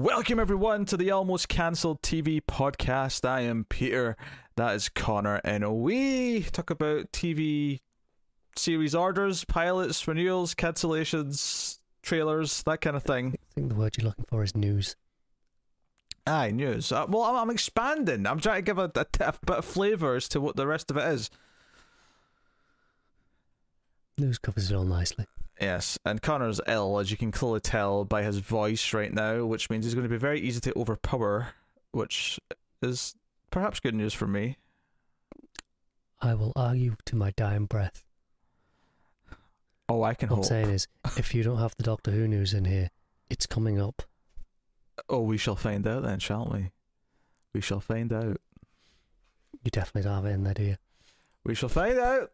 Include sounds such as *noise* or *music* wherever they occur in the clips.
Welcome everyone to the Almost Cancelled TV podcast. I am Peter, that is Connor, and we talk about TV series orders, pilots, renewals, cancellations, trailers, that kind of thing. I think the word you're looking for is news. Aye, news. Uh, well, I'm, I'm expanding. I'm trying to give a, a, a bit of flavour as to what the rest of it is. News covers it all nicely. Yes, and Connor's ill, as you can clearly tell by his voice right now, which means he's going to be very easy to overpower, which is perhaps good news for me. I will argue to my dying breath. Oh, I can What hope. I'm saying is, *laughs* if you don't have the Doctor Who news in here, it's coming up. Oh, we shall find out then, shan't we? We shall find out. You definitely don't have it in there, do you? We shall find out.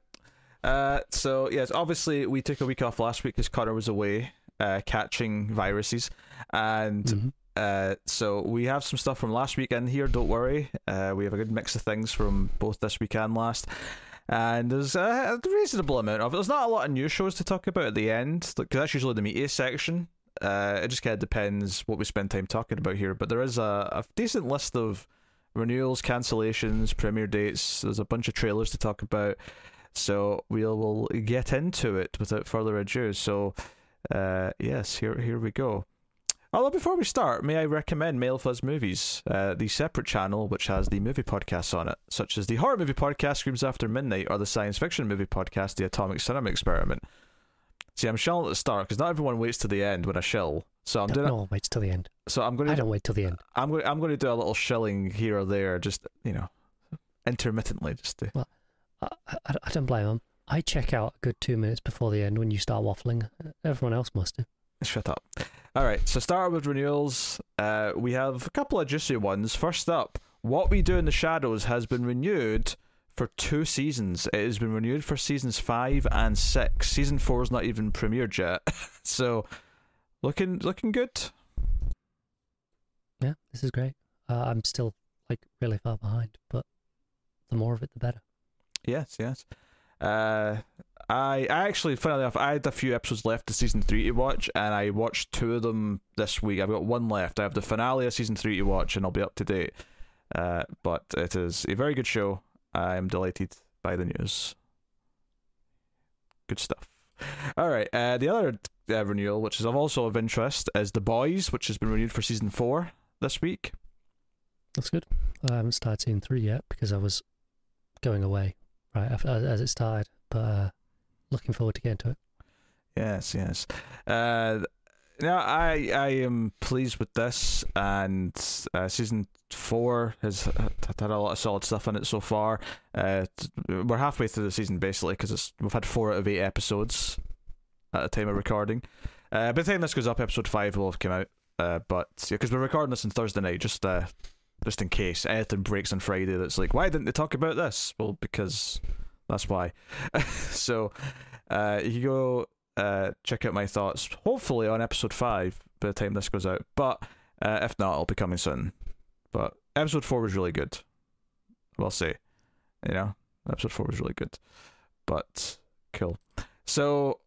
Uh, so yes, obviously we took a week off last week because Connor was away uh, catching viruses, and Mhm. uh, so we have some stuff from last week in here. Don't worry, uh, we have a good mix of things from both this week and last. And there's a reasonable amount of it. There's not a lot of new shows to talk about at the end, because that's usually the meatiest section. Uh, it just kind of depends what we spend time talking about here. But there is a, a decent list of renewals, cancellations, premiere dates. There's a bunch of trailers to talk about. So we'll will get into it without further ado. So, uh, yes, here here we go. Although before we start, may I recommend Male Fuzz Movies, uh, the separate channel which has the movie podcasts on it, such as the horror movie podcast Screams After Midnight or the science fiction movie podcast The Atomic Cinema Experiment. See, I'm shelling at the start because not everyone waits to the end when I shell. So I'm No, doing. no one waits till the end. So I'm going I to. don't wait till the end. I'm going. I'm going to do a little shilling here or there, just you know, intermittently, just to. I, I, I don't blame them. I check out a good two minutes before the end when you start waffling. Everyone else must do. Shut up. All right, so start with renewals. Uh, we have a couple of juicy ones. First up, What We Do in the Shadows has been renewed for two seasons. It has been renewed for seasons five and six. Season four is not even premiered yet, *laughs* so looking looking good. Yeah, this is great. Uh, I'm still like really far behind, but the more of it, the better. Yes, yes. Uh, I I actually, funnily enough, I had a few episodes left of season three to watch, and I watched two of them this week. I've got one left. I have the finale of season three to watch, and I'll be up to date. Uh, but it is a very good show. I am delighted by the news. Good stuff. All right. Uh, the other uh, renewal, which is also of interest, is The Boys, which has been renewed for season four this week. That's good. I haven't started season three yet because I was going away right as, it started, but uh, looking forward to getting to it. Yes, yes. Uh, now I I am pleased with this, and uh, season four has had a lot of solid stuff in it so far. Uh, we're halfway through the season basically because we've had four out of eight episodes at the time of recording. Uh, by the time this goes up, episode five will have come out. Uh, but because we're recording this on Thursday night, just uh, just in case anything breaks on Friday, that's like, why didn't they talk about this? Well, because that's why. *laughs* so, uh, you go uh, check out my thoughts, hopefully on episode 5 by the time this goes out. But uh, if not, it'll be coming soon. But episode 4 was really good. We'll see. You know, episode 4 was really good. But cool. So,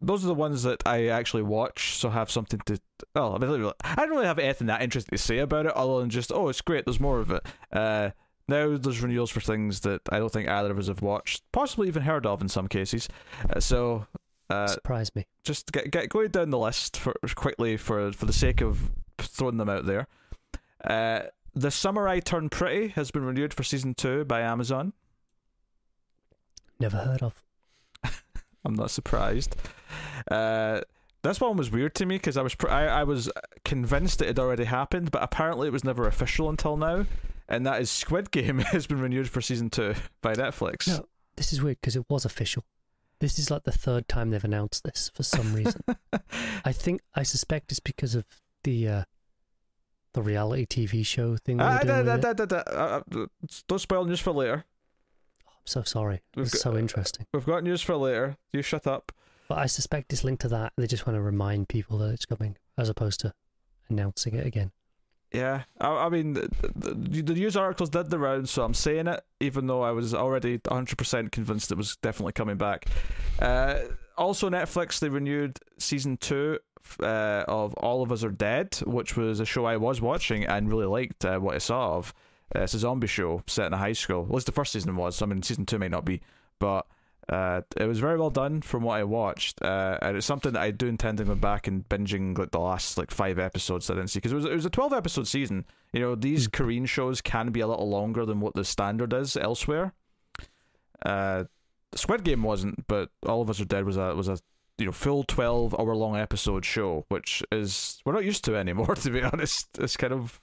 those are the ones that I actually watch, so have something to. Oh, I, mean, I don't really have anything that interesting to say about it, other than just, oh, it's great, there's more of it. Uh, now there's renewals for things that I don't think either of us have watched, possibly even heard of in some cases. Uh, so, uh, Surprise me. just get get going down the list for quickly for for the sake of throwing them out there. Uh, the Summer I Turned Pretty has been renewed for season two by Amazon. Never heard of. I'm not surprised. Uh, this one was weird to me because I was pr- I, I was convinced it had already happened, but apparently it was never official until now. And that is Squid Game *laughs* has been renewed for season two by Netflix. No. This is weird because it was official. This is like the third time they've announced this for some reason. *laughs* I think I suspect it's because of the uh, the reality TV show thing. They were doing da, with da, da, da, da. Uh, uh, don't spoil news for later. I'm so sorry. We've It's got- so interesting. We've got news for later. You shut up. But I suspect it's linked to that. They just want to remind people that it's coming, as opposed to announcing it again. Yeah, I, I mean, the, the, the news articles did the rounds, so I'm saying it, even though I was already 100% convinced it was definitely coming back. Uh, also, Netflix, they renewed season two uh, of All of Us Are Dead, which was a show I was watching and really liked uh, what I saw of. Uh, it's a zombie show set in a high school. At least the first season was. I mean, season two may not be, but uh, it was very well done from what I watched, uh, and it's something that I do intend to go back and binging like the last like five episodes that I didn't see because it was it was a twelve episode season. You know, these Mm. Korean shows can be a little longer than what the standard is elsewhere. Uh, Squid Game wasn't, but All of Us Are Dead was a was a you know full twelve hour long episode show, which is we're not used to anymore. *laughs* To be honest, it's kind of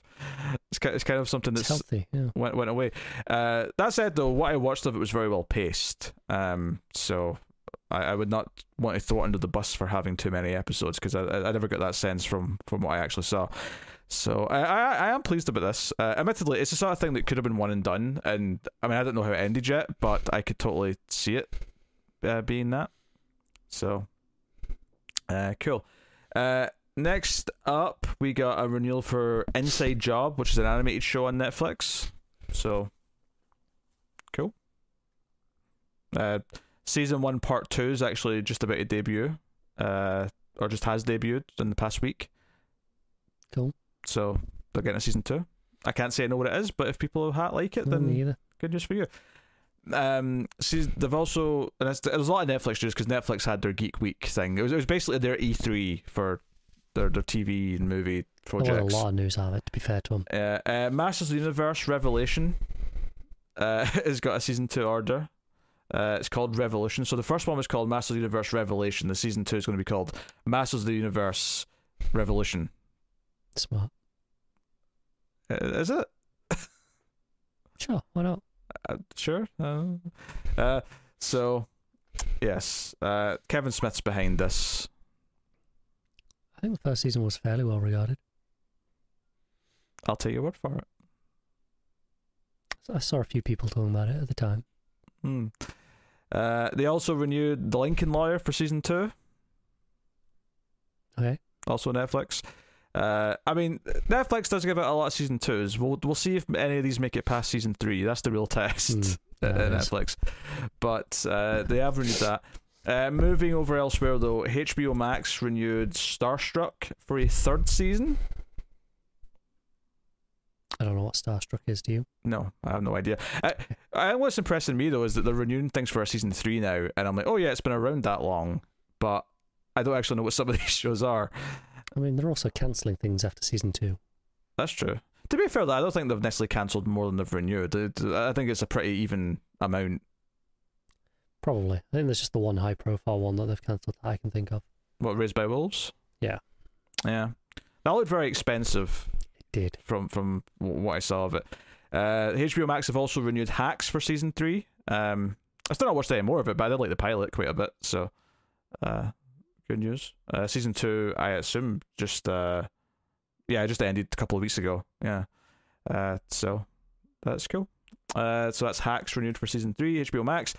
it's kind it's kind of something that's healthy. Yeah. went went away. Uh, that said, though, what I watched of it was very well paced. Um, so I, I would not want to throw it under the bus for having too many episodes because I, I I never got that sense from from what I actually saw. So I I, I am pleased about this. Uh, admittedly, it's the sort of thing that could have been one and done, and I mean I don't know how it ended yet, but I could totally see it uh, being that. So, uh, cool. Uh, next up, we got a renewal for Inside Job, which is an animated show on Netflix. So, cool. Uh, season one, part two is actually just about to debut, uh, or just has debuted in the past week. Cool. So they're getting a season two. I can't say I know what it is, but if people ha- like it, then good news for you. Um, they've also and it's, there's a lot of Netflix news because Netflix had their Geek Week thing. It was it was basically their E3 for their their TV and movie projects. a lot of news of it, to be fair to him. Uh, uh, Masters of the Universe Revelation uh, *laughs* has got a season two order. Uh, it's called Revolution. So the first one was called Masters of the Universe Revelation. The season two is going to be called Masters of the Universe Revolution. Smart. Uh, is it? *laughs* Sure, why not? Uh, sure. Uh, uh, so, yes, uh, Kevin Smith's behind this. I think the first season was fairly well regarded. I'll take your word for it. I saw a few people talking about it at the time. Hmm. Uh, they also renewed The Lincoln Lawyer for season two. Okay. also Netflix. Uh, I mean, Netflix does give out a lot of season twos. We'll we'll see if any of these make it past season three. That's the real test Mm, *laughs* at, at. Netflix. But uh, they have renewed that. Uh, moving over elsewhere though, HBO Max renewed Starstruck for a third season. I don't know what Starstruck is to you. No, I have no idea. I, I, what's impressing me though is that they're renewing things for a season three now, and I'm like, oh yeah, it's been around that long, but I don't actually know what some of *laughs* these shows are. I mean, they're also cancelling things after season two. That's true. To be fair, though, I don't think they've necessarily cancelled more than they've renewed. I think it's a pretty even amount. Probably. I think there's just the one high profile one that they've cancelled that I can think of. What Raised by Wolves? Yeah. Yeah, that looked very expensive It did. from from what I saw of it. Uh, HBO Max have also renewed Hacks for season three. Um, I still not watched any more of it, but I did like the pilot quite a bit. So, uh, good news. Uh, season two, I assume, just uh, yeah, it just ended a couple of weeks ago. Yeah. Uh, so that's cool. Uh, so that's Hacks renewed for season three, HBO Max.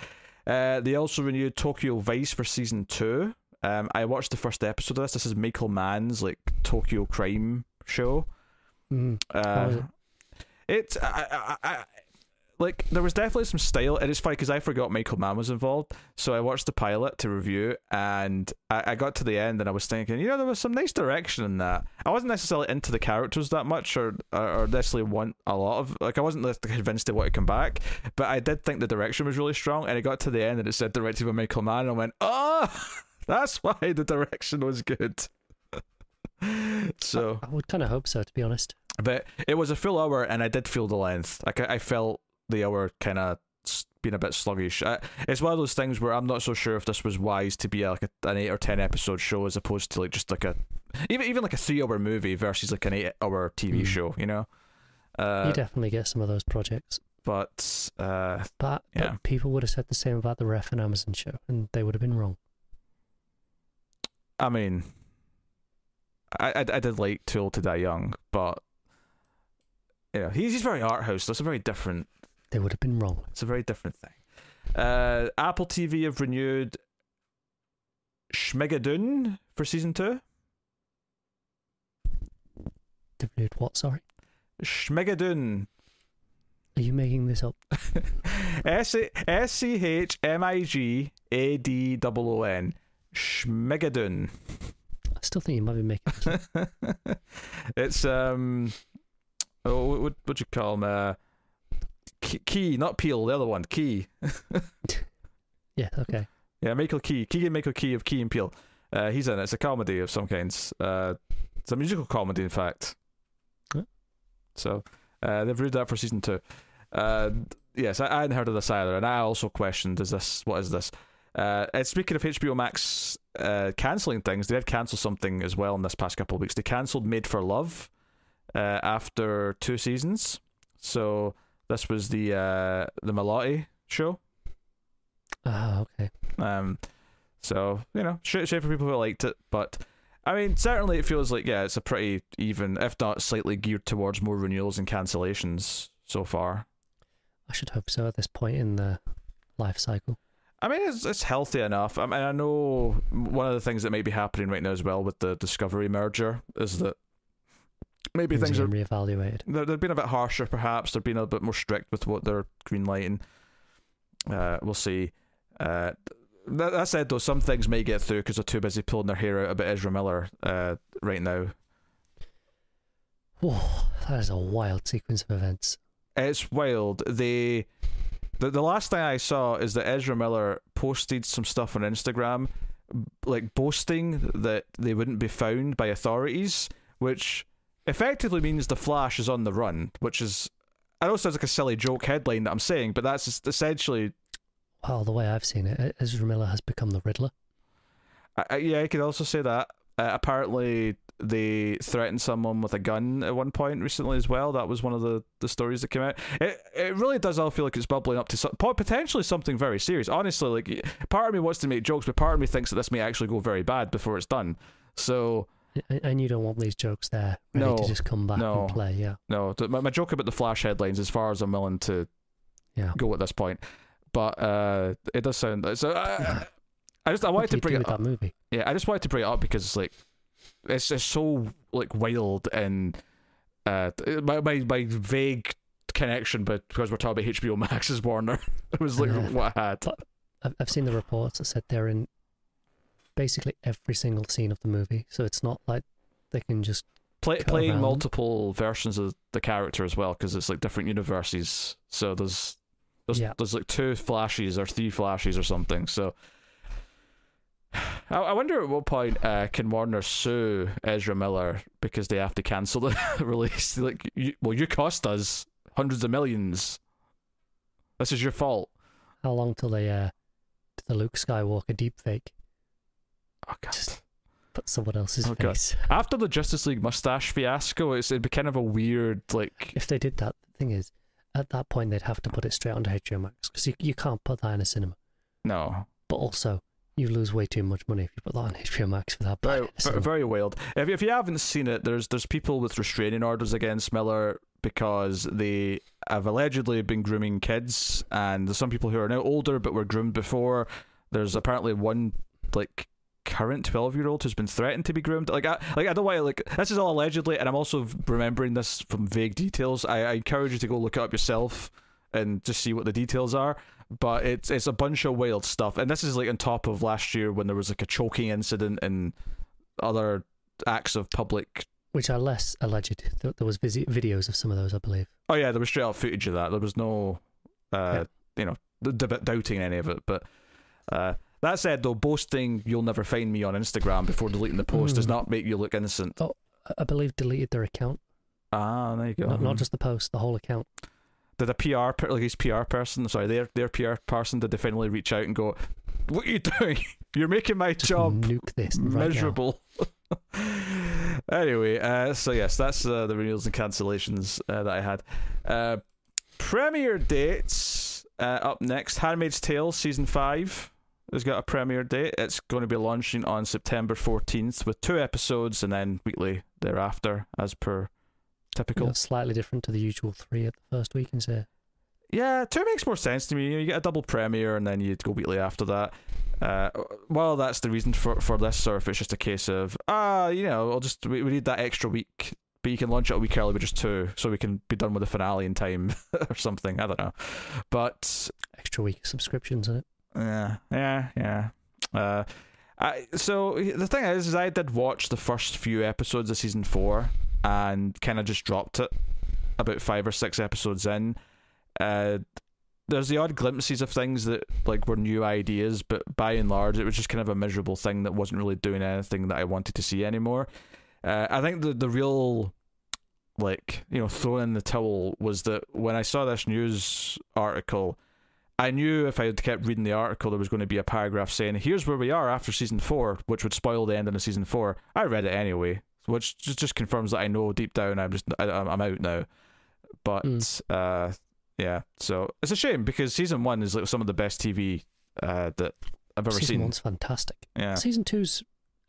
Uh, they also renewed Tokyo Vice for season two. Um, I watched the first episode of this. This is Michael Mann's like Tokyo crime show. Mm. Uh, it? it, I, I, I, like, there was definitely some style, and it's funny because I forgot Michael Mann was involved. So I watched the pilot to review, and I, I got to the end, and I was thinking, you know, there was some nice direction in that. I wasn't necessarily into the characters that much, or or, or necessarily want a lot of like. I wasn't convinced they want to come back, but I did think the direction was really strong. And it got to the end, and it said directed by Michael Mann, and I went, oh, *laughs* that's why the direction was good. *laughs* so I would kind of hope so, to be honest. but it was a full hour, and I did feel the length. Like I, I felt the hour kind of being a bit sluggish. I, it's one of those things where I'm not so sure if this was wise to be a, like a, an eight or ten episode show as opposed to like just like a even even like a three hour movie versus like an eight hour TV Mm. show. You know. Uh, you definitely get some of those projects. but uh, But, but people would have said the same about the Refn Amazon show, and they would have been wrong. I mean, I, I I did like Too Old to Die Young, but yeah, he's he's very art house. That's a very different They would have been wrong. It's a very different thing. Uh, Apple TV have renewed Schmigadoon for season two. They've renewed what, sorry? Schmigadoon. Are you making this up? *laughs* S C H M I G A D O O N. Schmigadoon. I still think you might be making. It *laughs* it's um, oh, what what would you call him? Uh, Key, not Peele, the other one, Key. *laughs* yeah. Okay. Yeah, Michael Key, Keegan Michael Key of Key and Peele. Uh, he's in it. It's a comedy of some kinds. Uh, it's a musical comedy, in fact. Huh? So uh, they've read that for season two. Uh, yes, I, I hadn't heard of this either, and I also questioned: Is this what is this? Uh, and speaking of HBO Max uh, canceling things, they did cancel something as well in this past couple of weeks. They cancelled Made for Love uh, after two seasons. So this was the uh, the Milioti show. Ah, okay. Um, so you know, shame for people who liked it, but I mean, certainly it feels like yeah, it's a pretty even, if not slightly geared towards more renewals and cancellations so far. I should hope so at this point in the life cycle. I mean, it's it's healthy enough. I mean, I know one of the things that may be happening right now as well with the Discovery merger is that maybe Things are are reevaluated. they're, they're being a bit harsher, perhaps. They're being a bit more strict with what they're greenlighting. Uh, we'll see. Uh, that, that said, though, some things may get through because they're too busy pulling their hair out about Ezra Miller uh, right now. Whoa, that is a wild sequence of events. It's wild. They, the the last thing I saw is that Ezra Miller posted some stuff on Instagram, like boasting that they wouldn't be found by authorities, which effectively means the Flash is on the run. Which is, I know it sounds like a silly joke headline that I'm saying, but that's essentially, Well, the way I've seen it, Ezra Miller has become the Riddler. I, yeah, I could also say that. Uh, apparently, they threatened someone with a gun at one point recently as well. That was one of the, the stories that came out. It it really does all feel like it's bubbling up to some, potentially something very serious. Honestly, like part of me wants to make jokes, but part of me thinks that this may actually go very bad before it's done. So And you don't want these jokes there ready No, to just come back no. and play. Yeah. no, my, my joke about the flash headlines, as far as I'm willing to Yeah. go at this point, but uh, it does sound so. I, I just I wanted to bring it up. that movie? Yeah, I just wanted to bring it up because it's like it's just so like wild and uh my my, my vague connection, but because we're talking about HBO Max is Warner, *laughs* it was like what I had. I've, I've seen the reports that said they're in basically every single scene of the movie, so it's not like they can just Play, playing around. multiple versions of the character as well because it's like different universes. So there's there's Yeah. there's like two flashes or three flashes or something. So *sighs* I, I wonder at what point uh, can Warner sue Ezra Miller because they have to cancel the *laughs* release? Like, you, well, you cost us hundreds of millions. This is your fault. how long till they uh the Luke Skywalker deepfake Oh god. Just- put someone else's Oh, God. face. After the Justice League mustache fiasco, it's it'd be kind of a weird like. If they did that, the thing is, at that point they'd have to put it straight onto HBO Max because you you can't put that in a cinema. No, But also, you lose way too much money if you put that on HBO Max for that. playing it in a very, very wild. If if you haven't seen it, there's there's people with restraining orders against Miller because they have allegedly been grooming kids, and there's some people who are now older but were groomed before. There's apparently one like current 12 year old who's been threatened to be groomed. Like I like I don't to like this is all allegedly and I'm also remembering this from vague details. I, I encourage you to go look it up yourself and just see what the details are but it's it's a bunch of wild stuff. And this is like on top of last year when there was like a choking incident and other acts of public Which are less alleged. There, there was videos of some of those, I believe. oh yeah there was straight up footage of that. There was no uh you know d- doubting any of it but uh that said though boasting you'll never find me on instagram before deleting the post does Mm. not make you look innocent I- I believe deleted their account, ah there you go not, not just the post, the whole account. did a PR per- like his PR person sorry their their PR person did they finally reach out and go what are you *laughs* doing you're making my Just job nuke this right miserable. *laughs* anyway, uh, so yes, that's uh, the renewals and cancellations uh, that I had. Uh, premiere dates uh, up next. Handmaid's Tale season five has got a premiere date. It's going to be launching on September fourteenth with two episodes and then weekly thereafter, as per You typical. slightly different to the usual three at the first week and say Yeah, two makes more sense to me. You, know, you get a double premiere and then you'd go weekly after that. Uh, well, that's the reason for for this, or if it's just a case of ah, you know, I'll just we, we need that extra week, but you can launch it a week early with just two, so we can be done with the finale in time *laughs* or something. I don't know, but extra week subscriptions in it. Yeah, yeah, yeah. Uh, I so the thing is, is I did watch the first few episodes of season four and kind of just dropped it about five or six episodes in. Uh, there's the odd glimpses of things that like were new ideas, but by and large, it was just kind of a miserable thing that wasn't really doing anything that I wanted to see anymore. Uh, I think the the real like you know throwing in the towel was that when I saw this news article, I knew if I had kept reading the article, there was going to be a paragraph saying, "Here's where we are after season four, which would spoil the ending of season four. I read it anyway, which just, confirms that I know deep down I'm just I, I'm out now. But Mm. uh, yeah, so it's a shame because season one is like some of the best TV uh, that I've ever Season seen. one's fantastic. Yeah, Season two's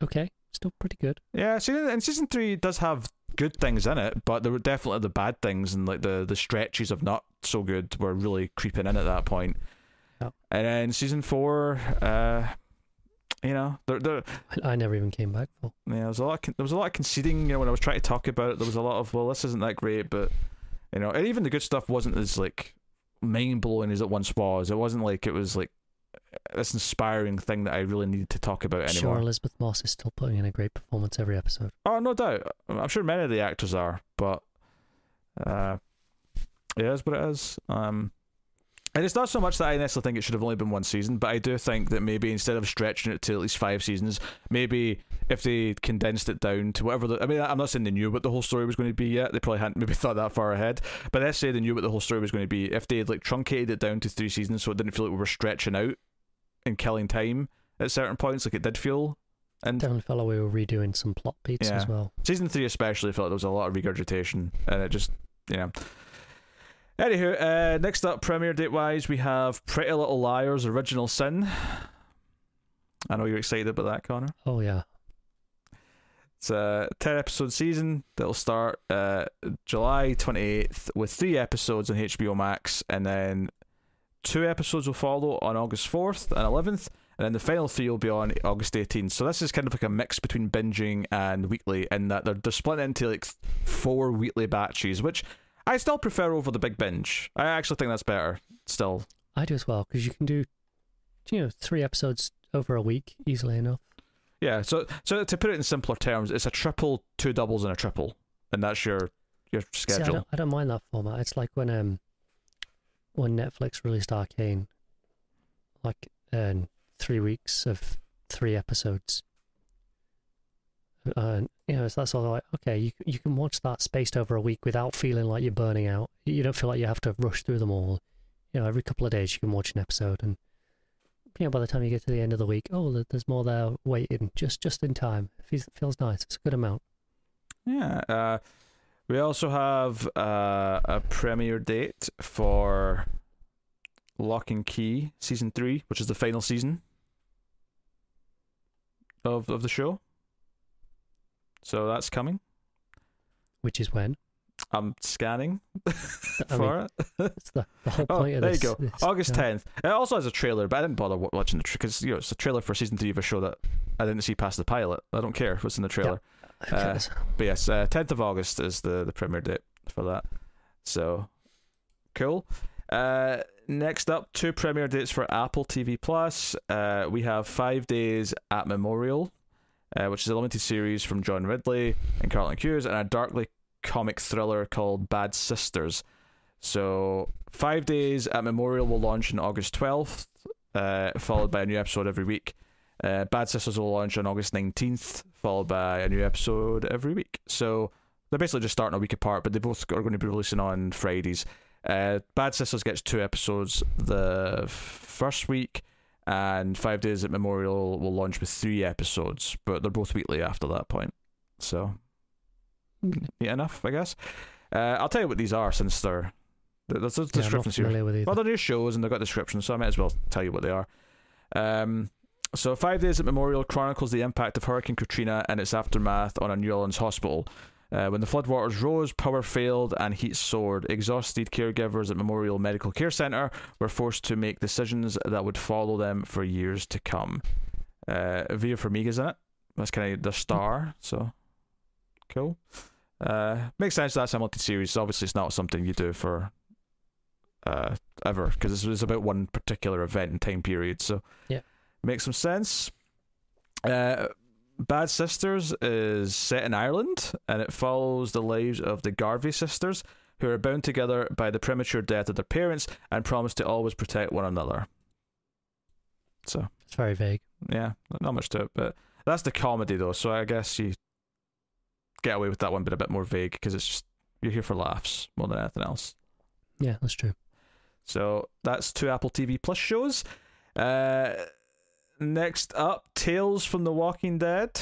okay, still pretty good. yeah. Season and season three does have good things in it, but there were definitely the bad things and like the the stretches of not so good were really creeping in at that point. Yeah. And then season four, uh, you know, there there I, I never even came back for. yeah, there was a lot. Of, there was a lot of conceding. You know, when I was trying to talk about it, there was a lot of well, this isn't that great, but you know, and even the good stuff wasn't as like mind blowing as it once was. It wasn't like it was like this inspiring thing that I really needed to talk about anymore. Sure, Elisabeth Moss is still putting in a great performance every episode. Oh, no doubt. I'm sure many of the actors are, but uh, it is what it is. Um, and it's not so much that I necessarily think it should have only been one season, but I do think that maybe instead of stretching it to at least five seasons, maybe if they condensed it down to whatever the. I mean, I'm not saying they knew what the whole story was going to be yet. They probably hadn't maybe *laughs* thought that far ahead. But let's say they knew what the whole story was going to be. If they had like truncated it down to three seasons so it didn't feel like we were stretching out and killing time at certain points, like it did feel. And Definitely felt like we were redoing some plot beats Yeah. as well. Season three especially felt there was a lot of regurgitation, and it just you know. Anywho, uh, next up, premiere date wise, we have Pretty Little Liars: Original Sin. I know you're excited about that, Connor. Oh yeah, It's a ten episode season that'll start uh, July twenty eighth with three episodes on HBO Max, and then two episodes will follow on August fourth and eleventh, and then the final three will be on August eighteenth. So this is kind of like a mix between binging and weekly, in that they're they're split into like four weekly batches, which I still prefer over the big binge. I actually think that's better. Still, I do as well because you can do, you know, three episodes over a week easily enough. yeah. So so to put it in simpler terms, it's a triple, two doubles, and a triple, and that's your your See, I schedule. don't, I don't mind that format. It's like when um, when Netflix released Arcane, like um, three weeks of three episodes. And you know, it's that sort of like okay, you you can watch that spaced over a week without feeling like you're burning out. You don't feel like you have to rush through them all. You know, every couple of days you can watch an episode, and you know, by the time you get to the end of the week, oh, there's more there waiting, just just in time. It feels, feels nice. It's a good amount. Yeah. Uh, we also have uh, a premiere date for Lock and Key season three, which is the final season of of the show. So that's coming. Which is when I'm scanning *laughs* for mean, it. it's the, the whole *laughs* Oh, of there you go. this, August uh, 10th. It also has a trailer, but I didn't bother watching the trailer because you know it's a trailer for season three of a show that I didn't see past the pilot. I don't care what's in the trailer. who Uh. But yes, uh, 10th of August is the, the premiere date for that. So, cool. Uh, next up, two premiere dates for Apple TV Plus. Uh, we have Five Days at Memorial, which is a limited series from John Ridley and Carlton Cuse, and a darkly comic thriller called Bad Sisters. So, Five Days at Memorial will launch on August 12th, uh, followed by a new episode every week. Uh, Bad Sisters will launch on August 19th, followed by a new episode every week. So they're basically just starting a week apart, but they both are going to be releasing on Fridays. Uh, Bad Sisters gets two episodes the first week, and Five Days at Memorial will launch with three episodes, but they're both weekly after that point. So, yeah, enough, I guess. Uh, I'll tell you what these are since they're. There's a Yeah, I'm descriptions here. familiar with either. Well, they're new shows and they've got descriptions, so I might as well tell you what they are. Um, so, Five Days at Memorial chronicles the impact of Hurricane Katrina and its aftermath on a New Orleans hospital. Uh, when the floodwaters rose, power failed, and heat soared, exhausted caregivers at Memorial Medical Care Center were forced to make decisions that would follow them for years to come. Uh, Vera Farmiga's in it. That's kind of the star, so cool. Uh, makes sense that's a multi-series. Obviously, it's not something you do for uh, ever because this was about one particular event and time period. So Yeah. Makes some sense. Uh, Bad Sisters is set in Ireland, and it follows the lives of the Garvey sisters, who are bound together by the premature death of their parents and promise to always protect one another. So It's very vague. yeah, not much to it, but that's the comedy though. So I guess you get away with that one, but a bit more vague because it's just you're here for laughs more than anything else. Yeah, that's true. So that's two Apple TV Plus shows. Uh, next up, Tales from the Walking Dead.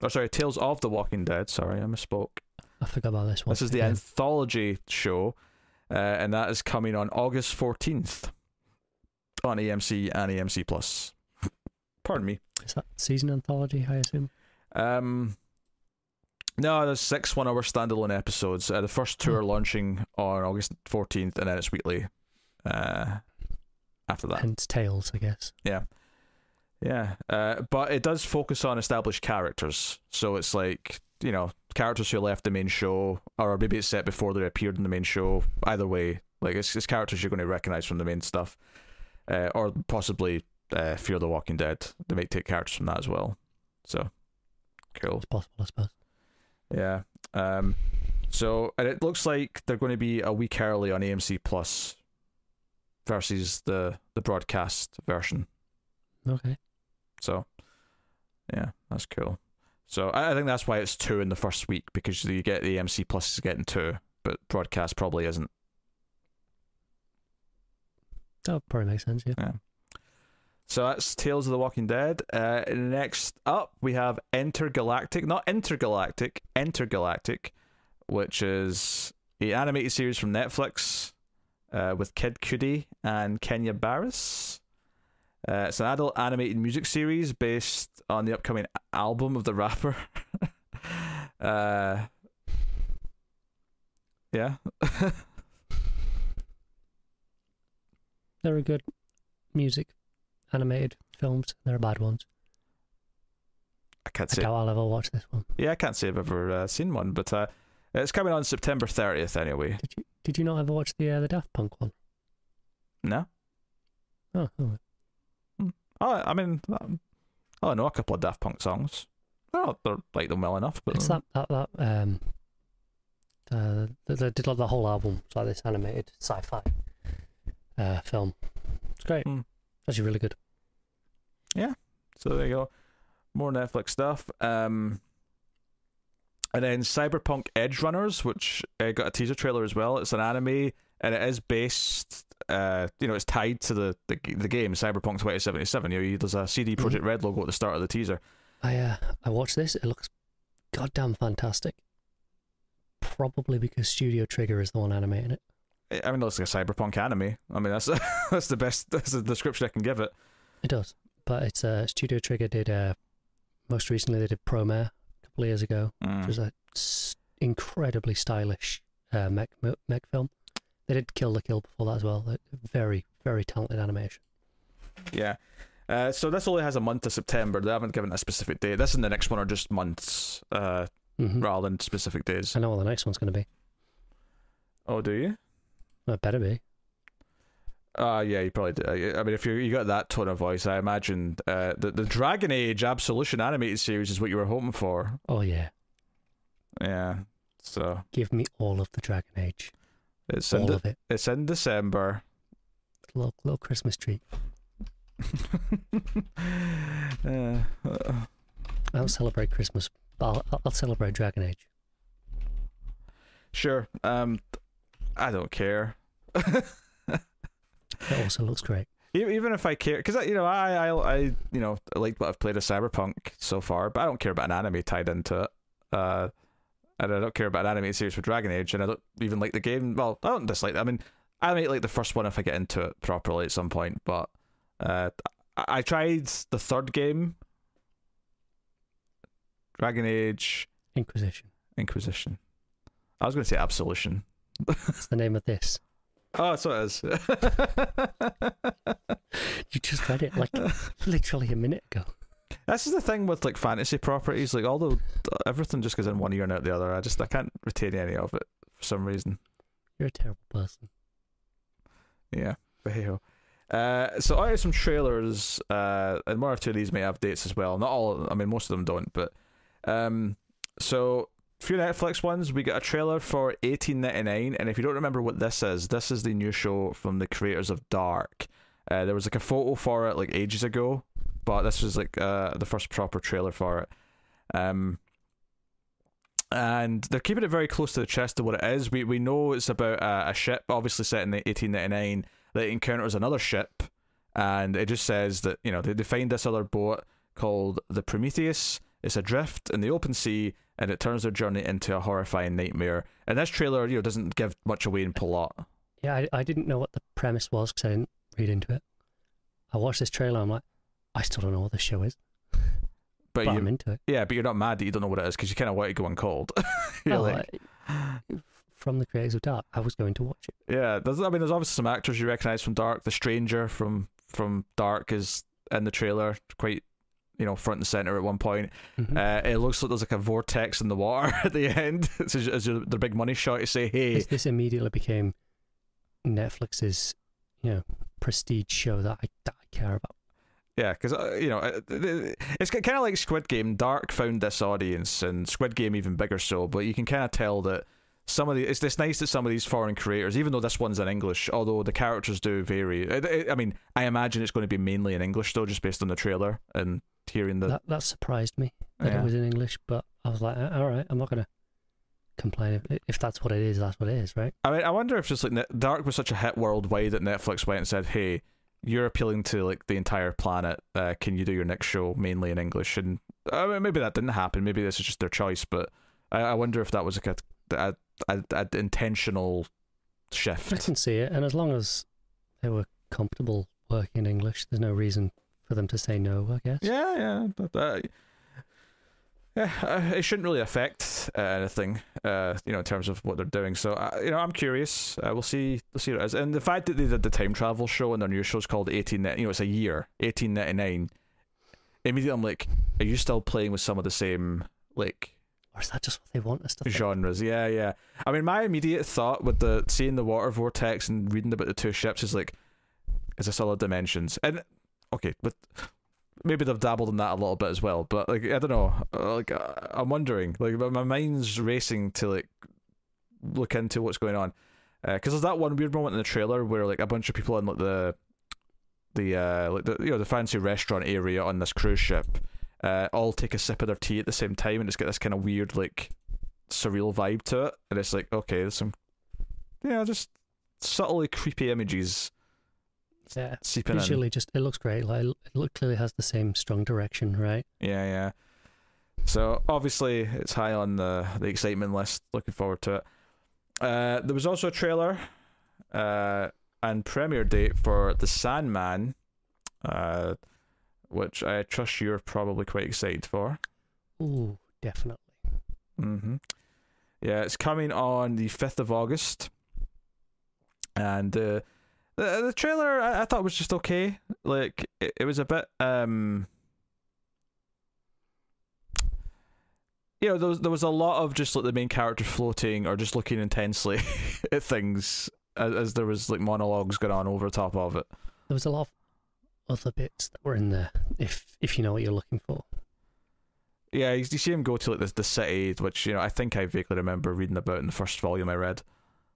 Oh, sorry, Tales of the Walking Dead. Sorry, I misspoke. I forgot about this one. This is the again. anthology show, uh, and that is coming on August 14th on AMC and AMC Plus. Pardon me. Is that season anthology? I assume. Um, no, there's six one hour standalone episodes. Uh, the first two Hmm. are launching on August 14th, and then it's weekly uh, after that. Hence Tales, I guess. Yeah. Yeah. Uh, but it does focus on established characters. So it's like, you know, characters who left the main show, or maybe it's set before they appeared in the main show. Either way, like it's, it's characters you're going to recognize from the main stuff. Uh, or possibly uh, Fear the Walking Dead. They might take characters from that as well. So, cool. It's possible, I suppose. Yeah. Um, so, and it looks like they're going to be a week early on AMC Plus versus the, the broadcast version. Okay. So, yeah, that's cool. So I, I think that's why it's two in the first week because you get the MC Plus is getting two, but broadcast probably isn't. That probably makes sense. Yeah. So that's Tales of the Walking Dead. Uh, next up, we have Intergalactic, not Intergalactic, Intergalactic, which is a animated series from Netflix uh, with Kid Cudi and Kenya Barris. Uh, it's an adult animated music series based on the upcoming album of the rapper. *laughs* uh, yeah, There are good music, animated films. There are bad ones. I can't I say. doubt I'll ever watch this one. Yeah, I can't say I've ever uh, seen one, but uh, it's coming on September thirtieth anyway. Did you Did you not ever watch the uh, the Daft Punk one? No. Oh, oh. Oh, I mean, um, I know a couple of Daft Punk songs. Oh, they're like them well enough, but it's that that that um. Uh, they, they did like the whole album. It's like this animated sci-fi uh, film. It's great. Hmm. Actually, really good. Yeah. So there you go. More Netflix stuff. Um, and then Cyberpunk Edge Runners, which uh, got a teaser trailer as well. It's an anime, and it is based. Uh, you know, it's tied to the the, the game Cyberpunk 2077. You know, there's a CD Mhm. Projekt Red logo at the start of the teaser. I uh, I watched this. It looks goddamn fantastic. Probably because Studio Trigger is the one animating it. I mean, it looks like a cyberpunk anime. I mean, that's *laughs* that's the best. That's the description I can give it. It does, but it's uh, Studio Trigger did uh, most recently they did Promare a couple of years ago, Mm. which was an incredibly stylish uh, mech mech film. They did Kill la Kill before that as well. Very very talented animation. Yeah. Uh, so this only has a month to September. They haven't given a specific date. This and the next one are just months, uh, hmm rather than specific days. I know what the next one's going to be. Oh, do you? Well, it better be. Uh yeah, you probably do. I I mean, if you you got that tone of voice, I imagine uh, the the Dragon Age Absolution animated series is what you were hoping for. Oh yeah, Yeah. So give me all of the Dragon Age, it's in de- it. it's in December. Little little Christmas treat. *laughs* uh, uh, I don't celebrate Christmas, I'll, I'll- I'll celebrate Dragon Age. sure. Um, I don't care. *laughs* It also looks great. Even if I care, because you know, I, I, I, you know, I like what I've played of Cyberpunk so far, but I don't care about an anime tied into it. Uh, and I don't care about an anime series for Dragon Age, and I don't even like the game. Well, I don't dislike. It. I mean, I might like the first one if I get into it properly at some point. But uh, I, I tried the third game, Dragon Age Inquisition. Inquisition. I was going to say Absolution. That's the name of this. Oh, so it is. *laughs* You just read it like literally a minute ago. This is the thing with like fantasy properties. Like, although everything just goes in one ear and out the other, I just I can't retain any of it for some reason. You're a terrible person. Yeah, but hey ho. Uh, so I have some trailers, uh, and one or two of these may have dates as well. Not all. I mean, most of them don't. But um, so a few Netflix ones. We got a trailer for eighteen ninety nine, and if you don't remember what this is, this is the new show from the creators of Dark. Uh, there was like a photo for it like ages ago, but this was like uh, the first proper trailer for it. Um, and they're keeping it very close to the chest of what it is. We we know it's about a, ship, obviously set in the 1899, that encounters another ship, and it just says that you know they, they find this other boat called the Prometheus. It's adrift in the open sea, and it turns their journey into a horrifying nightmare. And this trailer, you know, doesn't give much away in plot. Yeah, I, I didn't know what the premise was because I didn't read into it. I watched this trailer. I'm like, I still don't know what this show is, *laughs* But, but I'm into it. yeah, but you're not mad that you don't know what it is because you kind of want to go uncold. *laughs* you're Oh, like, I- from the creators of Dark, I was going to watch it. Yeah, there's, I mean, there's obviously some actors you recognize from Dark. The Stranger from from Dark is in the trailer, quite you know front and center at one point. Mhm. Uh, it looks like there's like a vortex in the water *laughs* at the end. It's your, the big money shot to say, "Hey, this, this immediately became Netflix's, you know, prestige show that I, that I care about. Yeah," because uh, you know uh, it's kind of like Squid Game. Dark found this audience, and Squid Game even bigger so. But you can kind of tell that some of the it's it's nice that some of these foreign creators, even though this one's in English, although the characters do vary. It, it, I mean, I imagine it's going to be mainly in English though, just based on the trailer and hearing the that that surprised me that Yeah. it was in English, but I was like, "Uh, all right, I'm not gonna complain if if that's what it is. That's what it is, right? I mean, I wonder if just like Dark was such a hit worldwide that Netflix went and said, "Hey, you're appealing to like the entire planet. Uh, can you do your next show mainly in English?" And I mean, maybe that didn't happen. Maybe this is just their choice. But I, I wonder if that was like a, a, a, a intentional shift. I can see it, and as long as they were comfortable working in English, there's no reason for them to say no. I guess. Yeah, yeah, but uh, yeah, *sighs* it shouldn't really affect uh, anything, uh, you know, in terms of what they're doing. So, uh, you know, I'm curious. Uh, we'll see. We'll see what it is. And the fact that they did the time travel show and their new show is called 18, you know, it's a year, 1899. Immediately, I'm like, are you still playing with some of the same like Or is that just what they want us to think? genres? Yeah, yeah. I mean, my immediate thought with the seeing the water vortex and reading about the two ships is like, is this other dimensions? And okay, but maybe they've dabbled in that a little bit as well. But like, I don't know. Uh, Like, uh, I'm wondering. Like, my mind's racing to like look into what's going on. Because there's that one weird moment in the trailer where like a bunch of people in like the the uh like the you know the fancy restaurant area on this cruise ship uh all take a sip of their tea at the same time and it's got this kind of weird like surreal vibe to it and it's like okay there's some yeah just subtly creepy images Yeah. seeping in Visually, just it looks great. Like it look, clearly has the same strong direction, right? yeah yeah so obviously it's high on the the excitement list looking forward to it uh there was also a trailer uh and premiere date for the sandman uh which i trust you're probably quite excited for Ooh, definitely. Mm-hmm. Yeah, it's coming on the fifth of August, and uh, the the trailer I, I thought was just okay. Like it, it was a bit um. You know, there was, there was a lot of just like the main character floating or just looking intensely *laughs* at things as, as there was like monologues going on over top of it. There was a lot of other bits that were in there. If if you know what you're looking for. Yeah, you, you see him go to like the the city, which you know I think I vaguely remember reading about in the first volume I read.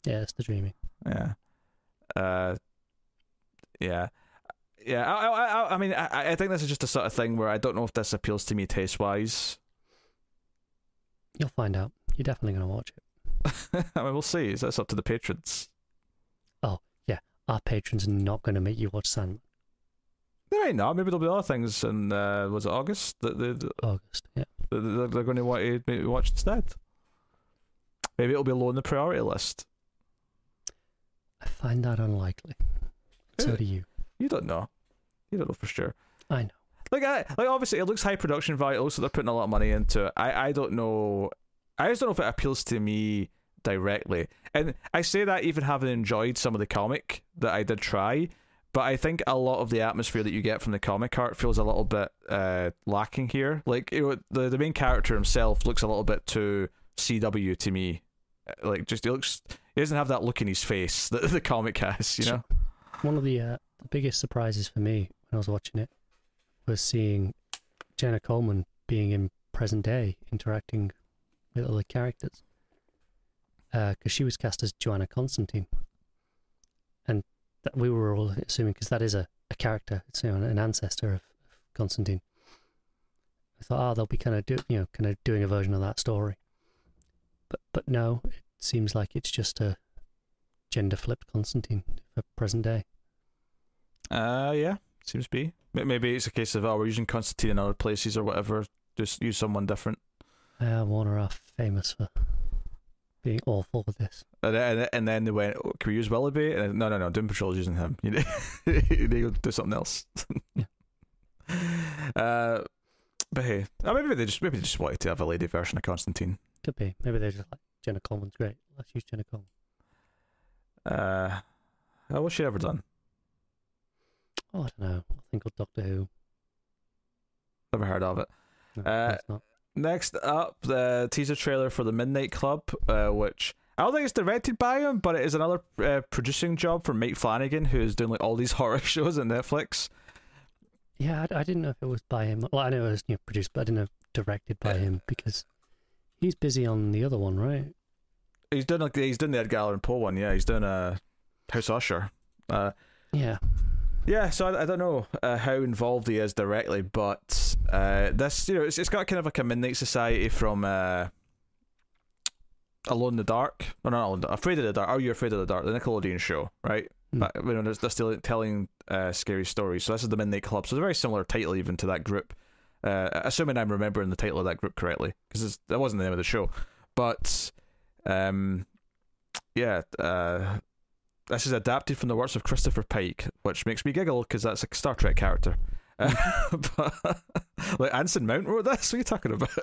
Yeah, it's the dreaming. Yeah. Uh. Yeah. Yeah. I. I. I, I mean, I, I think this is just a sort of thing where I don't know if this appeals to me taste wise. You'll find out. You're definitely gonna watch it. *laughs* I mean, we'll see. That's up to the patrons. Oh, yeah. Our patrons are not gonna make you watch Sandman They might not. Maybe there'll be other things in uh, was it August that they, that August. Yeah. that they're, they're going to want to maybe watch instead. Maybe it'll be low on the priority list. I find that unlikely. So do you. You don't know. You don't know for sure. I know. Like, I, like obviously, it looks high production value. It looks like they're putting a lot of money into it. I, I don't know. I just don't know if it appeals to me directly. And I say that even having enjoyed some of the comic that I did try, but I think a lot of the atmosphere that you get from the comic art feels a little bit uh, lacking here. Like, you know, the the main character himself looks a little bit too CW to me. Like, just he looks. He doesn't have that look in his face that *laughs* the comic has. You know. One of the uh, biggest surprises for me when I was watching it was seeing Jenna Coleman being in present day, interacting with other characters. Because she was cast as Johanna Constantine, and that we were all assuming because that is a, a character, it's you know, an ancestor of, of Constantine. I thought, oh, they'll be kind of do, you know, kind of doing a version of that story. But but no, it seems like it's just a gender flipped Constantine for present day. Uh, yeah, seems to be. Maybe it's a case of oh, we're using Constantine in other places or whatever. Just use someone different. Uh, Warner are famous for being awful with this. And then, and then they went, oh, can we use Willoughby? And then, no, no, no, Doom Patrol's using him. You *laughs* you need to do something else. *laughs* Yeah. *laughs* Uh, but hey, uh, maybe they just maybe they just wanted to have a lady version of Constantine. Could be. Maybe they're just like Jenna Coleman's great. Let's use Jenna Coleman. Uh, uh, what's she ever done? Oh, I don't know. I think of Doctor Who. Never heard of it. No, Uh, not. Next up, the teaser trailer for the Midnight Club, uh, which I don't think it's directed by him, but it is another uh, producing job for Mike Flanagan, who's doing like all these *laughs* horror shows on Netflix. Yeah, I, I didn't know if it was by him. Well, I know it was you know, produced, but I didn't know directed by him because he's busy on the other one, right? He's done like he's done the Edgar Allan Poe one, yeah. He's done uh, House Usher. Uh, Yeah. yeah, so I, I don't know uh, how involved he is directly, but uh, this you know it's, it's got kind of like a Midnight Society from uh, Alone in the Dark, or not Alone, Afraid of the Dark. Are you afraid of the dark? The Nickelodeon show, right? Hmm. But you know, they're, they're still telling uh, scary stories. So this is the Midnight Club. So it's a very similar title even to that group. Uh, assuming I'm remembering the title of that group correctly, because that wasn't the name of the show. But um, yeah, uh, this is adapted from the works of Christopher Pike, which makes me giggle because that's a Star Trek character. Uh, *laughs* but, like Anson Mount wrote this. What are you talking about? *laughs*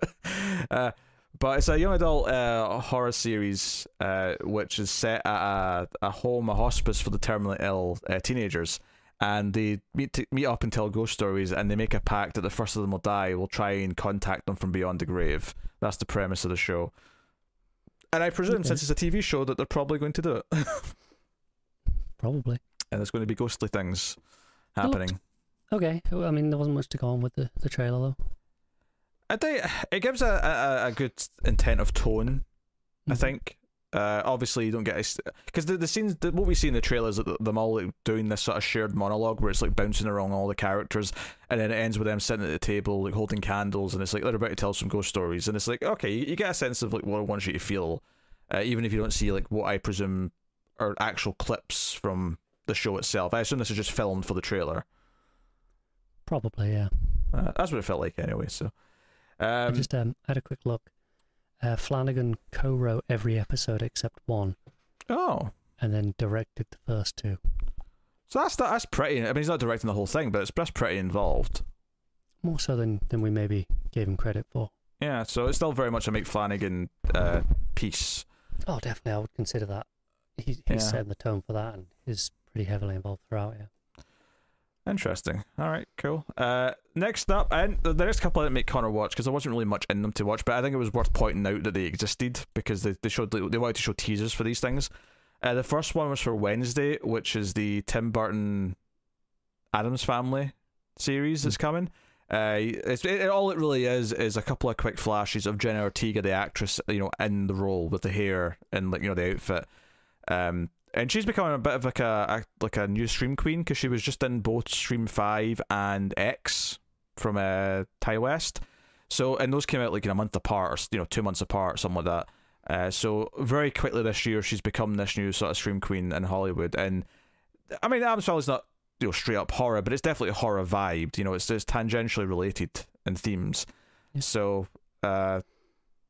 Uh, but it's a young adult uh, horror series which is set at a, a home, a hospice for the terminally ill teenagers. And they meet to, meet up and tell ghost stories, and they make a pact that the first of them will die will try and contact them from beyond the grave. That's the premise of the show. And I presume, Okay. since it's a TV show, that they're probably going to do it, *laughs* Probably. and there's going to be ghostly things happening. Okay. I mean, there wasn't much to go on with the, the trailer, though. I think it gives a, a, a good intent of tone. I Mhm. think. Uh, obviously, you don't get because the the scenes, the, what we see in the trailers, is them all like, doing this sort of shared monologue where it's like bouncing around all the characters, and then it ends with them sitting at the table like holding candles, and it's like they're about to tell some ghost stories, and it's like okay, you, you get a sense of like what I want you to feel, uh, even if you don't see like what I presume are actual clips from the show itself. I assume this is just filmed for the trailer. Probably, yeah. Uh, that's what it felt like anyway. So, I um, just um, had a quick look. Uh, Flanagan co-wrote every episode except one, oh, and then directed the first two. So that's that's pretty. I mean, he's not directing the whole thing, but it's that's pretty involved. More so than, than we maybe gave him credit for. Yeah, so it's still very much a Mike Flanagan uh, piece. Oh, definitely, I would consider that. He, he's Yeah. setting the tone for that, and is pretty heavily involved throughout. Yeah. Interesting. All right, cool. Uh, next up, and the next couple I didn't make Connor watch because there wasn't really much in them to watch, but I think it was worth pointing out that they existed because they, they showed they wanted to show teasers for these things. Uh, the first one was for Wednesday, which is the Tim Burton Addams Family series that's coming. Uh, it's it, all it really is is a couple of quick flashes of Jenna Ortega, the actress, you know, in the role with the hair and like you know the outfit. Um, and she's becoming a bit of like a, a like a new scream queen because she was just in both Scream Five and X from uh, Ti West. So and those came out like in a month apart, or you know, two months apart, something like that. Uh, so very quickly this year, she's become this new sort of scream queen in Hollywood. And I mean, Adam's is not you know straight up horror, but it's definitely horror vibed. You know, it's it's tangentially related in themes. Yeah. So uh,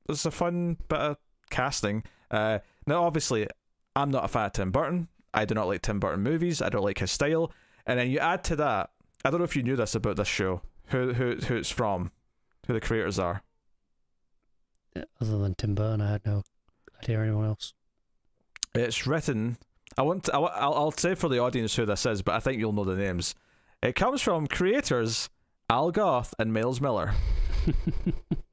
it's a fun bit of casting. Uh, now, obviously, I'm not a fan of Tim Burton. I do not like Tim Burton movies. I don't like his style. And then you add to that, I don't know if you knew this about this show, who who who it's from, who the creators are. Uh, other than Tim Burton, I had no idea anyone else. It's written. I want. To, I, I'll, I'll say for the audience who this is, but I think you'll know the names. It comes from creators Al Gough and Miles Millar. *laughs*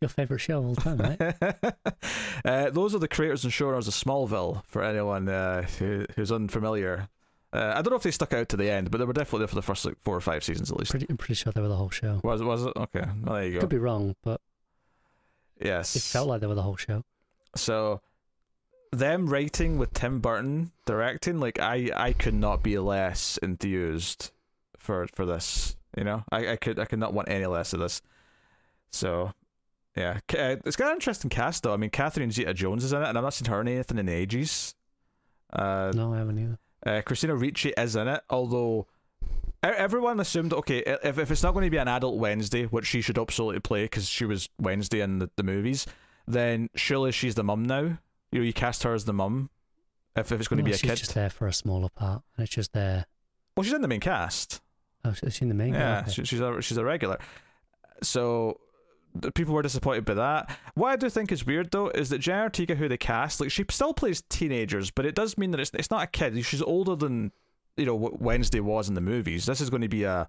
your favorite show of all time, right? *laughs* uh, those are the creators and showrunners of Smallville. For anyone uh, who, who's unfamiliar, Uh, I don't know if they stuck out to the end, but they were definitely there for the first like four or five seasons at least. Pretty, I'm pretty sure they were the whole show. Was it? was it? Okay, well there you go. Could be wrong, but yes, it felt like they were the whole show. So them writing with Tim Burton directing, like I I could not be less enthused for for this. You know, I I could I could not want any less of this. So yeah, uh, it's got an interesting cast though. I mean, Catherine Zeta-Jones is in it, and I've not seen her in anything in ages. Uh, No, I haven't either. uh, Christina Ricci is in it, although everyone assumed okay if, if it's not going to be an adult Wednesday, which she should absolutely play because she was Wednesday in the, the movies, then surely she's the mum now. You know, you cast her as the mum. If, if it's going to No, be a she's kid, She's just there for a smaller part, and it's just there. well, she's in the main cast. Oh, is she in the main? Yeah, she, she's a she's a regular. So people were disappointed by that. What I do think is weird though is that Jenna Ortega, who they cast, like she still plays teenagers, but it does mean that it's it's not a kid. She's older than you know what Wednesday was in the movies. This is going to be a,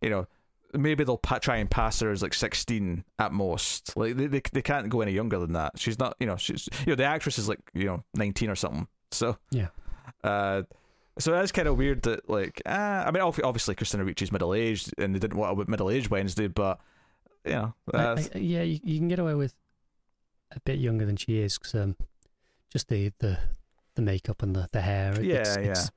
you know. Maybe they'll pa- try and pass her as like sixteen at most. Like they, they they can't go any younger than that. She's not, you know, she's you know the actress is like you know nineteen or something. So Yeah. uh, so that's kind of weird that like ah, I mean obviously Christina Ricci's middle aged and they didn't want a middle aged Wednesday, but you know I- I- yeah, you, you can get away with a bit younger than she is because um, just the, the the makeup and the, the hair. Yeah, it's, yeah. It's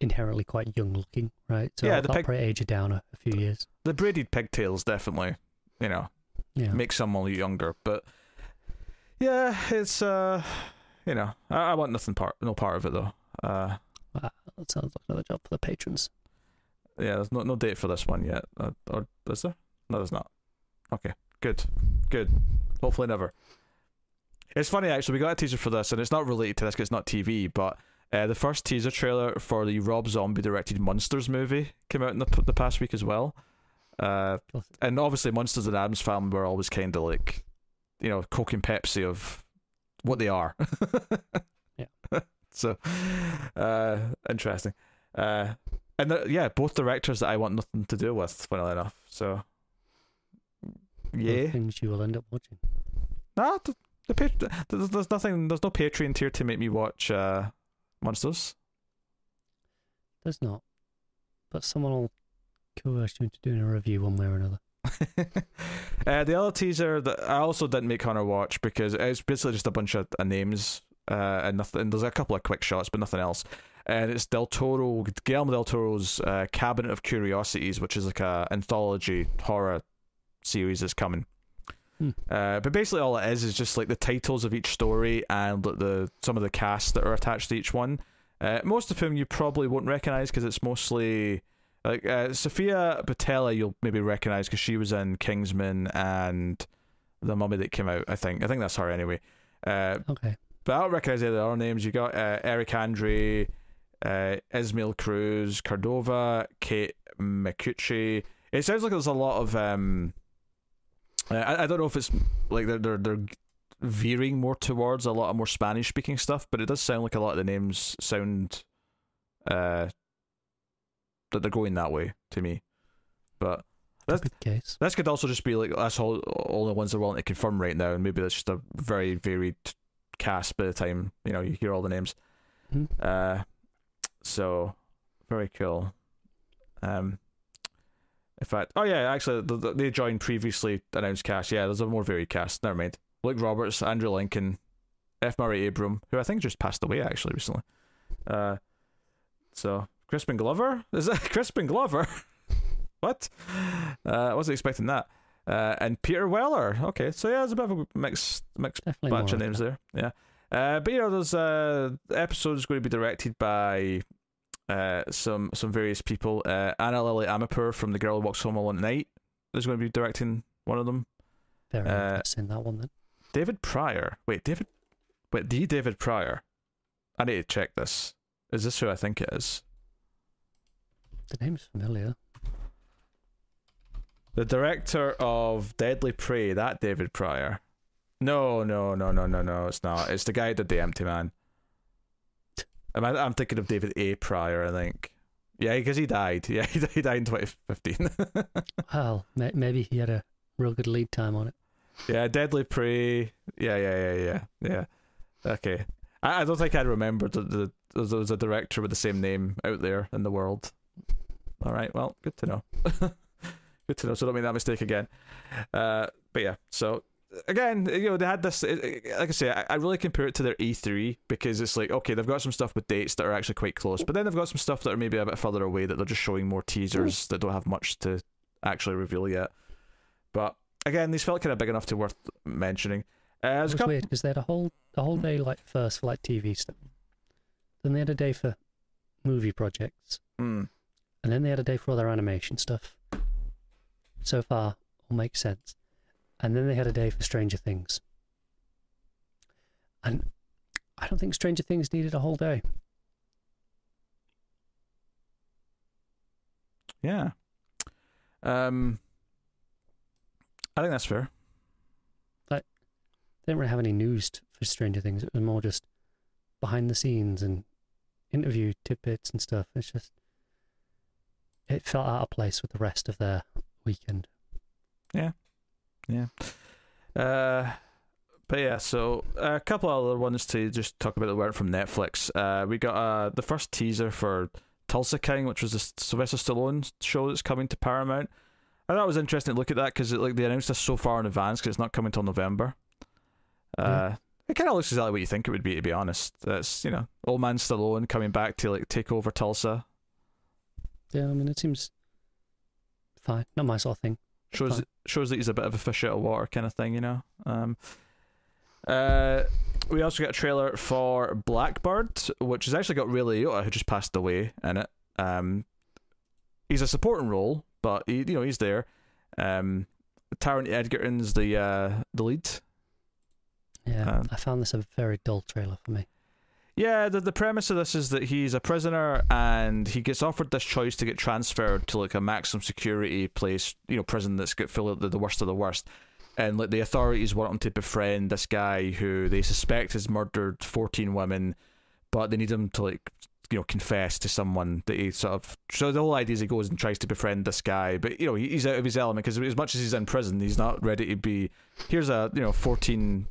inherently quite young looking, right? So Yeah, yeah, the that'll probably age her down a, a few years. the braided pigtails definitely you know Yeah. make someone younger, but yeah, it's uh you know I, I want nothing part no part of it though. Uh, Wow, that sounds like another job for the patrons. yeah, there's no no date for this one yet, uh, or is there? No, there's not. Okay, good, good. Hopefully never. It's funny actually. We got a teaser for this, and it's not related to this because it's not TV. But uh, the first teaser trailer for the Rob Zombie directed Munsters movie came out in the the past week as well. Uh, and obviously, Munsters and Addams Family were always kind of like, you know, Coke and Pepsi of what they are. *laughs* Yeah. so, uh, interesting. Uh, and yeah, both directors that I want nothing to do with, funnily enough. So, yeah. things you will end up watching. Nah, the, the pat- there's, there's nothing. There's no Patreon tier to make me watch uh, Munsters. There's not, but someone will coerce you into doing a review one way or another. *laughs* uh, the other teaser that I also didn't make Connor watch because it's basically just a bunch of uh, names uh, and nothing. And there's a couple of quick shots, but nothing else. And it's Del Toro, Guillermo del Toro's uh, Cabinet of Curiosities, which is like a anthology horror series that's coming. Hmm. Uh, but basically, all it is is just like the titles of each story and the, some of the casts that are attached to each one. Uh, most of whom you probably won't recognize because it's mostly like uh, Sofia Boutella. You'll maybe recognize because she was in Kingsman and the Mummy that came out. I think I think that's her anyway. Uh, Okay. but I don't recognize any of the other names. You got uh, Eric Andre, uh, Ismael Cruz, Cordova, Kate Micucci. It sounds like there's a lot of. Um, I, I don't know if it's like they're, they're they're veering more towards a lot of more Spanish speaking stuff, but it does sound like a lot of the names sound uh, that they're going that way to me. But the case. this could also just be like that's all all the ones they're willing to confirm right now, and maybe that's just a very varied cast by the time you know you hear all the names. Mhm. Uh, so very cool. Um, in fact, oh yeah, actually the, the, they joined previously announced cast. Yeah, there's a more varied cast. Never mind. Luke Roberts, Andrew Lincoln, F. Murray Abraham, who I think just passed away actually recently. Uh, so Crispin Glover is that *laughs* Crispin Glover? *laughs* what? Uh, I wasn't expecting that. Uh, and Peter Weller. Okay, so yeah, there's a bit of a mixed mixed Definitely bunch of names that. there. Yeah. Uh, but you know, there's uh, the episode is going to be directed by uh, some some various people. Uh, Ana Lily Amirpour from The Girl Who Walks Home Alone at Night is going to be directing one of them. Very Uh, interesting that one then. David Prior. Wait, David. Wait, the David Prior. I need to check this. Is this who I think it is? The name's familiar. The director of Deadly Prey. That David Prior. No, no, no, no, no, no. It's not. It's the guy that did The Empty Man. I'm, I'm thinking of David A. Prior. I think. Yeah, because he died. Yeah, *laughs* he died, he died in 2015. *laughs* Well, may- maybe he had a real good lead time on it. yeah, Deadly Prey. Yeah, yeah, yeah, yeah, yeah. Okay. I, I don't think I'd remember the, the there's, there's a director with the same name out there in the world. All right, well, good to know. *laughs* good to know. So don't make that mistake again. Uh, but yeah, so again, you know, they had this. Like I say, I, I really compare it to their E3 because it's like okay, they've got some stuff with dates that are actually quite close, but then they've got some stuff that are maybe a bit further away that they're just showing more teasers that don't have much to actually reveal yet. But again, these felt kind of big enough to worth mentioning. Uh, It was couple- weird because they had a whole a whole day like first for like TV stuff. Then they had a day for movie projects, Mm, and then they had a day for other animation stuff. So far, all makes sense. And then they had a day for Stranger Things. And I don't think Stranger Things needed a whole day. yeah. Um, I think that's fair. They didn't really have any news for Stranger Things. It was more just behind the scenes and interview tidbits and stuff. It's just it felt out of place with the rest of their weekend. Uh, but yeah, so a couple other ones to just talk about that weren't from Netflix. Uh, we got uh, the first teaser for Tulsa King, which was the Sylvester Stallone show that's coming to Paramount. I thought it was interesting to look at that because like they announced this so far in advance because it's not coming till November. Uh, Yeah. It kind of looks exactly what you think it would be, to be honest. That's you know, old man Stallone coming back to like take over Tulsa. Yeah, I mean it seems fine. Not my sort of thing. Shows Fine. shows that he's a bit of a fish out of water kind of thing, you know. Um, uh, we also got a trailer for Blackbird, which has actually got Ray Liotta, who just passed away, in it. Um, he's a supporting role, but he, you know, he's there. Um, Taron Egerton's the uh, the lead. Yeah, Um, I found this a very dull trailer for me. Yeah, the the premise of this is that he's a prisoner and he gets offered this choice to get transferred to like a maximum security place, you know, prison that's got full of the, the worst of the worst. And like the authorities want him to befriend this guy who they suspect has murdered fourteen women, but they need him to like you know confess to someone that he sort of. So the whole idea is he goes and tries to befriend this guy, but you know he- he's out of his element because as much as he's in prison, he's not ready to be. Here's a you know fourteen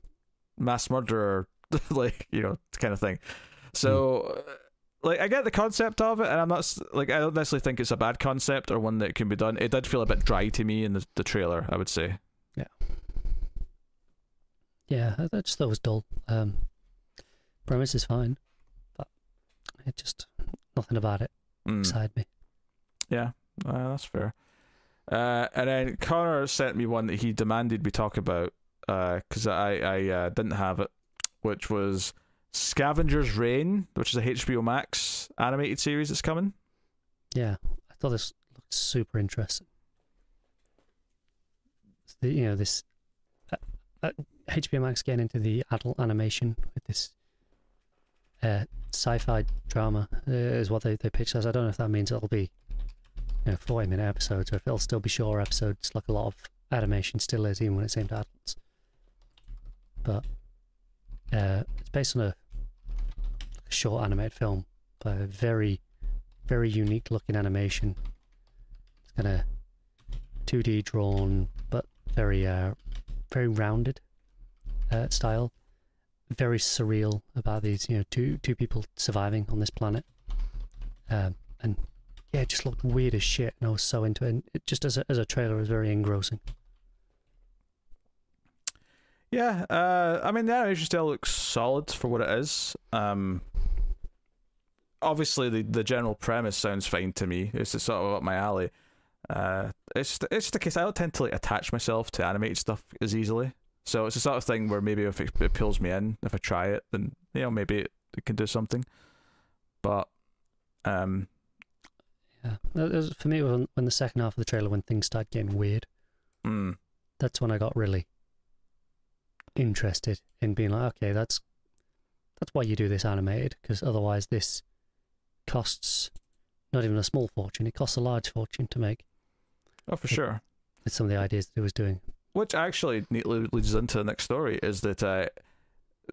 mass murderer *laughs* like you know kind of thing. So. uh, Like I get the concept of it, and I'm not like I don't necessarily think it's a bad concept or one that can be done. It did feel a bit dry to me in the, the trailer. I would say. Yeah, I, I just thought it was dull. Um, premise is fine, but it just nothing about it Mm. excited me. Yeah, uh, that's fair. Uh, and then Connor sent me one that he demanded we talk about because I I uh, didn't have it, which was Scavenger's Reign, which is a HBO Max animated series that's coming. Yeah, I thought this looked super interesting. The, you know, this uh, uh, HBO Max getting into the adult animation with this uh, sci-fi drama uh, is what they, they pitched as. I don't know if that means it'll be you know 40 minute episodes or if it'll still be short episodes like a lot of animation still is even when it's aimed at adults. But uh, it's based on a, short animated film but a very very unique looking animation. It's kind of 2D drawn, but very uh, very rounded uh, style. Very surreal about these, you know, two two people surviving on this planet. Um, and yeah, it just looked weird as shit, and I was so into it. And it just as a, as a trailer, was very engrossing. Yeah, uh, I mean the animation still looks solid for what it is. Um, obviously the the general premise sounds fine to me. It's sort of up my alley. Uh, it's it's just a case I don't tend to like attach myself to animated stuff as easily. So it's the sort of thing where maybe if it, it pulls me in, if I try it, then you know maybe it, it can do something. But um, Yeah, It was- for me, when, when the second half of the trailer, when things started getting weird, mm, that's when I got really interested in being like, okay, that's that's why you do this animated, because otherwise this costs not even a small fortune; it costs a large fortune to make. oh for It- sure. With some of the ideas that it was doing. Which actually neatly leads into the next story is that uh,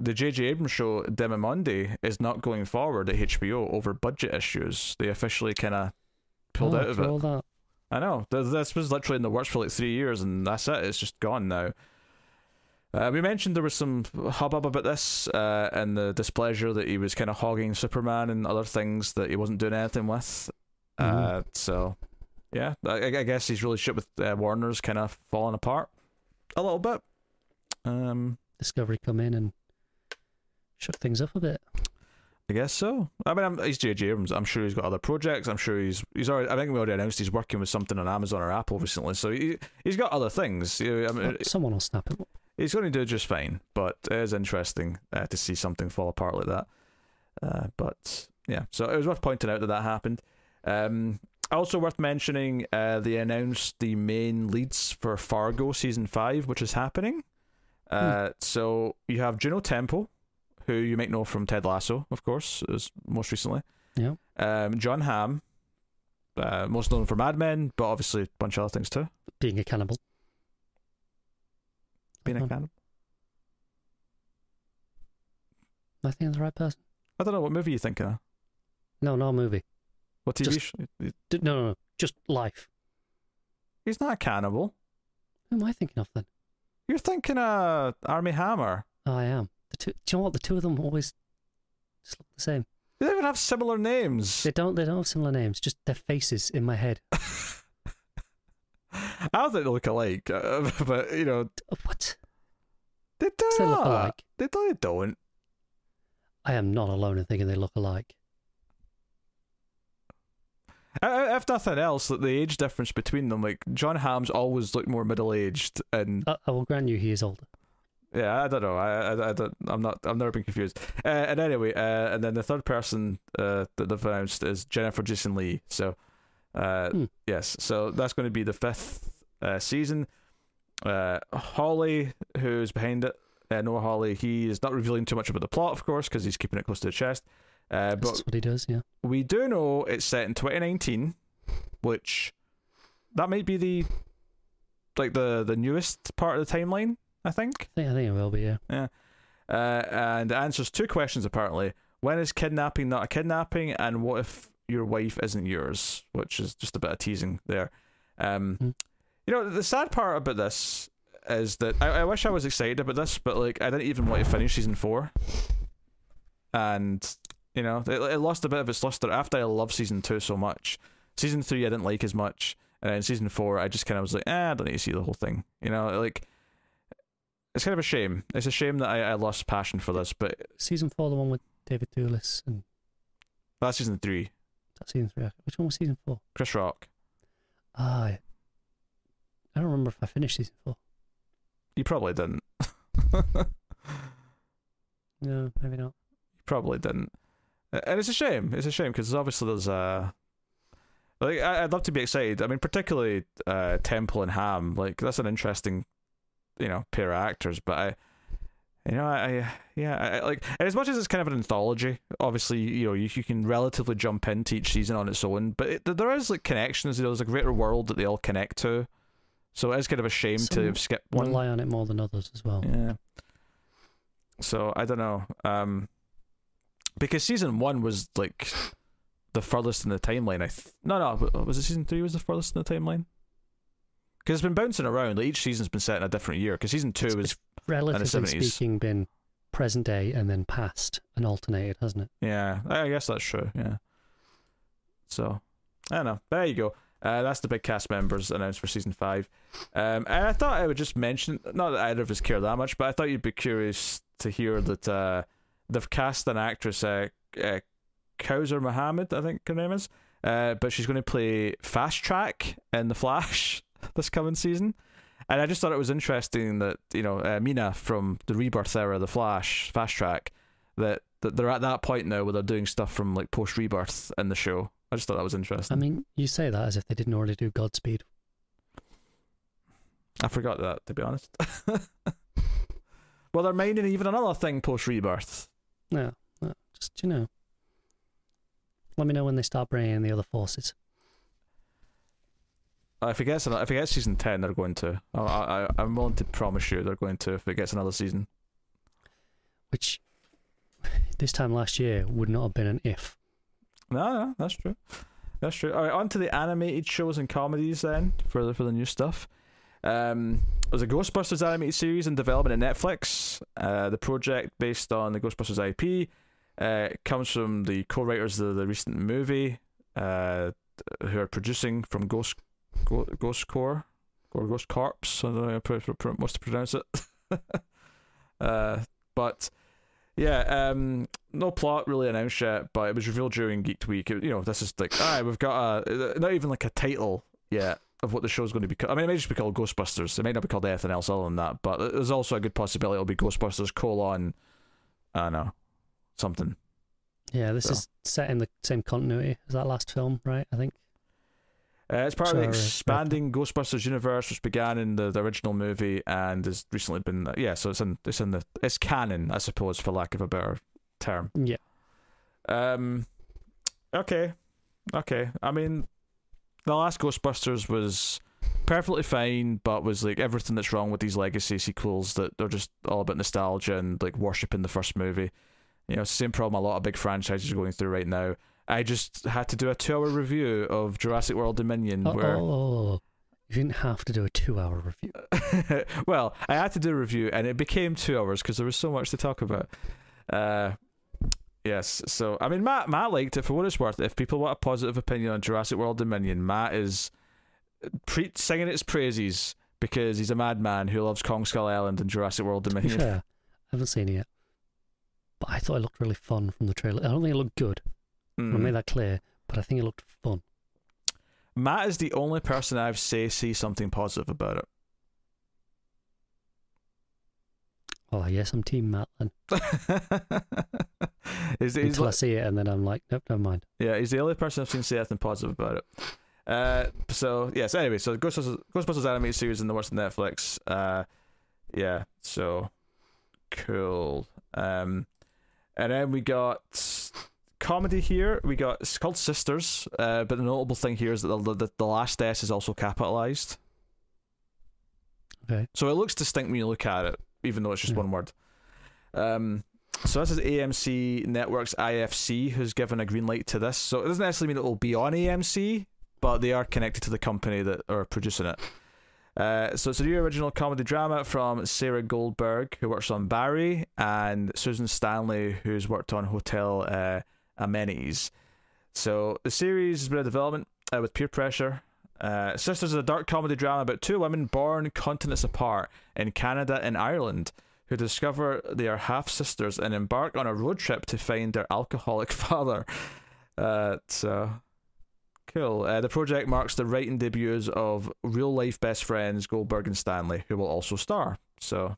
the J.J. Abrams show Demimonde is not going forward at HBO over budget issues. They officially kind of pulled Oh, out of it. I know. This was literally in the works for like three years, and that's it. It's just gone now. Uh, we mentioned there was some hubbub about this uh, and the displeasure that he was kind of hogging Superman and other things that he wasn't doing anything with. Uh, so, yeah, I, I guess his relationship with uh, Warner's kind of falling apart a little bit. Um, Discovery come in and shook things up a bit. I guess so. I mean, I'm, he's J.J. Abrams. I'm sure he's got other projects. I'm sure he's he's already. I think we already announced he's working with something on Amazon or Apple recently. So he he's got other things. I mean, someone will snap it. He's going to do just fine. But it is interesting uh, to see something fall apart like that. Uh, but yeah, so it was worth pointing out that that happened. Um, also worth mentioning, uh, they announced the main leads for Fargo season five, which is happening. Uh, So you have Juno Temple, who you might know from Ted Lasso, of course, is most recently. Yeah. Um, John Hamm, uh, most known for Mad Men, but obviously a bunch of other things too. Being a cannibal. Being a mm. cannibal. I think I'm the right person. I don't know what movie you thinking of. No, not a movie. What TV? Just- No, no, no. Just life. He's not a cannibal. Who am I thinking of then? You're thinking of Armie Hammer. Oh, I am. The two. Do you know what? The two of them always just look the same. They even have similar names. They don't. They don't have similar names. Just their faces in my head. *laughs* I don't think they look alike, uh, *laughs* but you know Uh, What? they do They look alike. They. They don't. I am not alone in thinking they look alike. Uh, uh, If nothing else, like the age difference between them, like John Hamm's always looked more middle aged, and I, I will grant you he is older. yeah, I don't know. I, I, I don't. I'm not. I've never been confused. Uh, and anyway, uh, and then the third person uh, that they've announced is Jennifer Jason Lee. So, uh, Hmm. yes, so that's going to be the fifth uh, season. Uh, Hawley, who's behind it, uh, Noah Hawley, he is not revealing too much about the plot, of course, because he's keeping it close to the chest. Uh, but That's what he does. Yeah. we do know it's set in 2019, which that might be the like the the newest part of the timeline. I think. I think. I think it will be. Yeah. Uh, and it answers two questions apparently. When is kidnapping not a kidnapping, and what if your wife isn't yours? Which is just a bit of teasing there. Um, Hmm. You know, the sad part about this is that I, I wish I was excited about this, but like I didn't even want to finish season four, and you know it, it lost a bit of its luster after I loved season two so much. Season three I didn't like as much, and then season four I just kind of was like, eh, I don't need to see the whole thing. You know, like it's kind of a shame. It's a shame that I, I lost passion for this, but Season four, the one with David Thewlis, and that's season three. that's season three. Which one was season four? Chris Rock. Ah, I don't remember if I finished season four. You probably didn't. No, maybe not. You probably didn't. And it's a shame. It's a shame because obviously there's a. Like I'd love to be excited. I mean, particularly uh, Temple and Hamm. Like that's an interesting, you know, pair of actors. But I, you know, I, yeah, I, like and as much as it's kind of an anthology. Obviously, you know, you, you can relatively jump into each season on its own. But it, there is like connections. You know, there's a greater world that they all connect to. So it is kind of a shame to Some have skipped one. Rely on it more than others as well. Yeah. So I don't know. Um, because season one was like the furthest in the timeline. I th- no no was it season three was the furthest in the timeline? Because it's been bouncing around. Like each season's been set in a different year. Because season two It's- was Relatively 70s. speaking, been present day and then past and alternated, hasn't it? yeah. I guess that's true. Yeah. So I don't know. There you go. Uh, that's the big cast members announced for season five. Um, and I thought I would just mention, not that either of us care that much, but I thought you'd be curious to hear that uh, they've cast an actress, uh, uh, Kausar Mohammed, I think her name is, uh, but she's going to play Fast Track in The Flash *laughs* this coming season. And I just thought it was interesting that you know uh, Meena from the Rebirth era, The Flash, Fast Track, that that they're at that point now where they're doing stuff from like post Rebirth in the show. I just thought that was interesting. I mean, you say that as if they didn't already do Godspeed. I forgot that to be honest. *laughs* well, they're minding even another thing post Rebirth. No, no, just you know. Let me know when they start bringing in the other forces. Uh, If it gets another, if it gets season ten, they're going to. I, I, I'm willing to promise you they're going to if it gets another season. which this time last year would not have been an if. No, no, that's true. That's true. All right, on to the animated shows and comedies then for the for the new stuff. Um, there's a Ghostbusters animated series in development at Netflix. Uh, the project, based on the Ghostbusters IP, uh, comes from the co-writers of the recent movie, uh, who are producing from Ghost Ghost Core or Ghost Corps. I don't know how to pronounce it. *laughs* uh, but yeah, um, no plot really announced yet, but it was revealed during Geek Week. It- you know, this is like, all right, we've got a not even like a title yet of what the show's going to be. ca- I mean, it may just be called Ghostbusters. It may not be called anything else other than that, but there's also a good possibility it'll be Ghostbusters colon, I don't know, something. Yeah, this So. is set in the same continuity as that last film, right? I think. Uh, it's part of the Sorry, expanding Ghostbusters universe, which began in the, the original movie and has recently been yeah. So it's in it's in the it's canon, I suppose, for lack of a better term. Yeah. Um, okay, okay. I mean, the last Ghostbusters was perfectly fine, but was like everything that's wrong with these legacy sequels that they're just all about nostalgia and like worshiping the first movie. You know, same problem a lot of big franchises are going through right now. I just had to do a two-hour review of Jurassic World Dominion, Oh, where oh, you didn't have to do a two-hour review. *laughs* well, I had to do a review, and it became two hours because there was so much to talk about. Uh, yes, so I mean, Matt, Matt liked it for what it's worth. If people want a positive opinion on Jurassic World Dominion, Matt is pre- singing its praises because he's a madman who loves Kong Skull Island and Jurassic World Dominion. fair, I haven't seen it yet, but I thought it looked really fun from the trailer. I don't think it looked good. I Mm. made that clear, but I think it looked fun. Matt is the only person I've say see something positive about it. Well, I guess I'm Team Matt then. *laughs* He's Until I see it, and then I'm like, nope, never mind. Yeah, he's the only person I've seen say anything positive about it. Uh, so yes. Anyway, so Ghostbusters, Ghostbusters animated series in the works on Netflix. Uh, yeah. So cool. Um, and then we got comedy here. We got it's called Sisters. Uh, but the notable thing here is that the the, the last S is also capitalized. Okay. So it looks distinct when you look at it, even though it's just Yeah. one word. Um, so this is AMC Networks IFC who's given a green light to this. So it doesn't necessarily mean it will be on AMC, but they are connected to the company that are producing it. Uh, so it's a new original comedy drama from Sarah Goldberg, who works on Barry, and Susan Stanley, who's worked on Hotel uh, Amenities. So the series has been in development uh, with peer pressure. Uh, Sisters is a dark comedy drama about two women born continents apart in Canada and Ireland who discover they are half sisters and embark on a road trip to find their alcoholic *laughs* father. Uh, so cool. Uh, the project marks the writing debuts of real life best friends Goldberg and Stanley, who will also star. So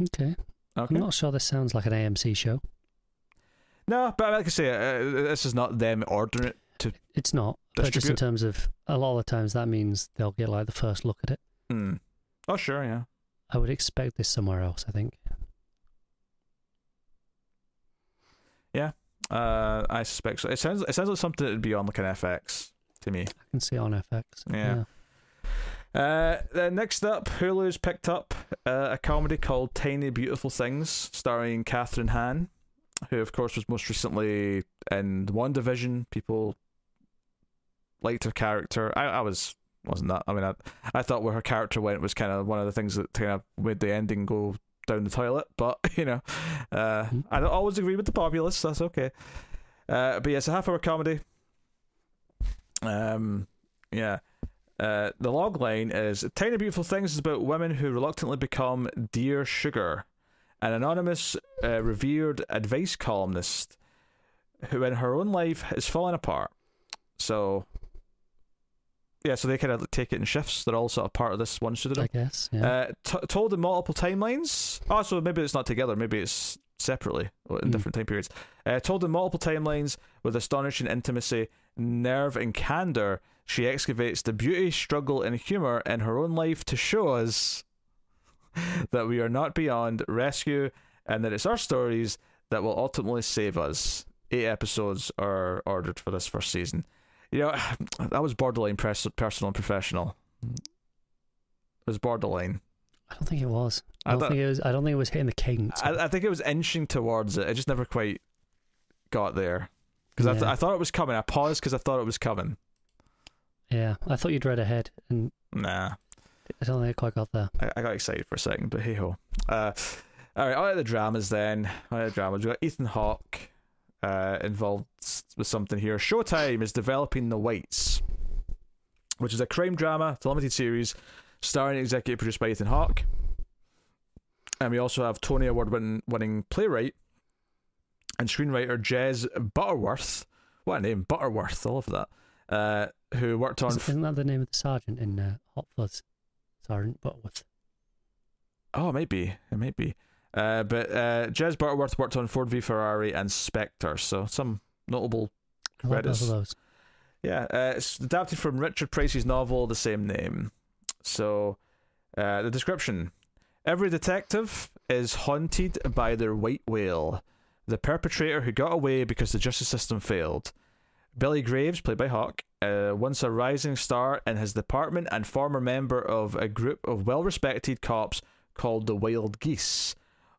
Okay. okay. I'm not sure this sounds like an AMC show. No, but like I say, uh, this is not them ordering it. to. It's not. But just in terms of a lot of the times, that means they'll get like the first look at it. Hmm. Oh sure, yeah. I would expect this somewhere else. I think. Yeah, uh, I suspect so. It sounds it sounds like something that'd be on like an FX to me. I can see it on FX. Yeah. Uh, then next up, Hulu's picked up uh, a comedy called Tiny Beautiful Things, starring Kathryn Hahn, who of course was most recently in WandaVision. People liked her character. I, I was wasn't that. I mean, I I thought where her character went was kind of one of the things that kind of made the ending go down the toilet. But *laughs* you know, uh, I don't always agree with the populace. That's okay. Uh, but yeah, it's a half hour comedy. Um, yeah. Uh, the log line is Tiny Beautiful Things is about women who reluctantly become Dear Sugar, an anonymous, uh, revered advice columnist who in her own life is falling apart. So, yeah, so they kind of take it in shifts. They're all sort of part of this one pseudonym. I guess. Yeah. Uh, told in multiple timelines. Oh, so maybe it's not together. Maybe it's separately in Hmm. different time periods. Uh, told in multiple timelines with astonishing intimacy, nerve, and candor, she excavates the beauty, struggle, and humor in her own life to show us *laughs* that we are not beyond rescue and that it's our stories that will ultimately save us. Eight episodes are ordered for this first season. You know, *sighs* that was borderline pers- personal and professional. It was borderline. I don't think it was. I I don't thought- think it was. I don't think it was hitting the cadence. I, I think it was inching towards it. I just never quite got there because I, th- I thought it was coming. I paused because I thought it was coming. yeah, I thought you'd read ahead, and Nah, I don't think I quite got there. I, I got excited for a second, but hey ho. Uh, all right, all right, the dramas then. All right, the dramas. We got Ethan Hawke uh, involved with something here. Showtime is developing The Whites, which is a crime drama, it's a limited series, starring and executive produced by Ethan Hawke. And we also have Tony Award winning playwright and screenwriter Jez Butterworth. What a name, Butterworth. I love that. Uh, who worked on. Isn't that the name of the sergeant in uh, Hot Fuzz? Sergeant Butterworth. Oh, it might be. It might be. Uh, but uh, Jez Butterworth worked on Ford v Ferrari and Spectre, so some notable credits. of those. Yeah, uh, it's adapted from Richard Price's novel, the same name. So, uh, the description Every detective is haunted by their white whale, the perpetrator who got away because the justice system failed. Billy Graves, played by Hawke, uh, once a rising star in his department and former member of a group of well respected cops called the Wild Geese,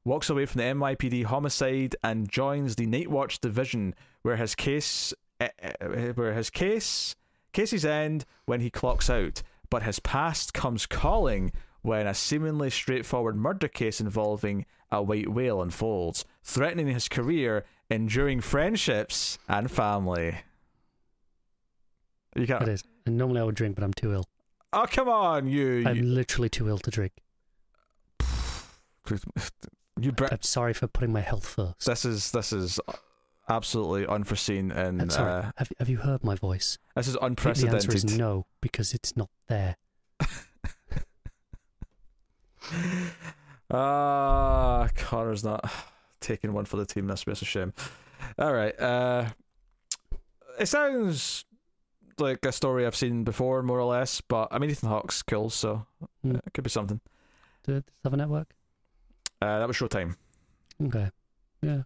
walks away from the NYPD homicide and joins the Night Watch division, where his case, uh, uh, where his case, cases end when he clocks out, but his past comes calling when a seemingly straightforward murder case involving a white whale unfolds, threatening his career, enduring friendships, and family. You can't. is. And normally I would drink, but I'm too ill. Oh come on, you. I'm You, literally too ill to drink. *sighs* you br- I'm sorry for putting my health first. this is this is absolutely unforeseen and I'm sorry. uh, have, have you heard my voice? this is unprecedented. The answer is no, because it's not there. *laughs* Ah, Connor's not taking one for the team. That's, that's a shame. All right. Uh, it sounds like a story I've seen before, more or less. But I mean, Ethan Hawke's cool, so uh, it could be something. Does it have a network? Uh, that was Showtime. Okay. Yeah.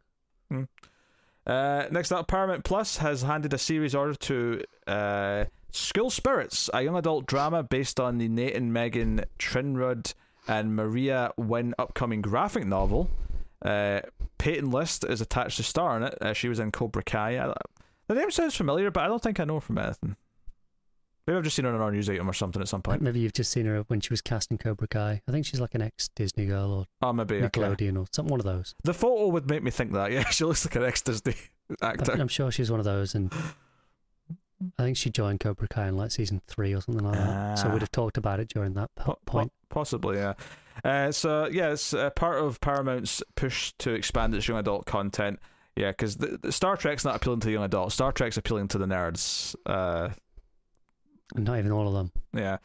Uh, next up, Paramount Plus has handed a series order to uh, School Spirits, a young adult drama based on the Nate and Megan Trinrud and Maria Wynn upcoming graphic novel. Uh, Peyton List is attached to star in it. Uh, she was in Cobra Kai. I, the name sounds familiar, but I don't think I know her from anything. Maybe I've just seen her on our news item or something at some point. Maybe you've just seen her when she was casting Cobra Kai. I think she's like an ex Disney girl or Oh, maybe. Okay. Nickelodeon or something, one of those. The photo would make me think that. *laughs* Yeah, she looks like an ex Disney *laughs* actor. I'm sure she's one of those, and I think she joined Cobra Kai in like season three or something like that. So Ah. we'd have talked about it during that po- point. possibly, yeah. Uh, so yeah, it's uh, part of Paramount's push to expand its young adult content. Yeah, because Star Trek's not appealing to the young adults. Star Trek's appealing to the nerds. Uh, not even all of them. yeah.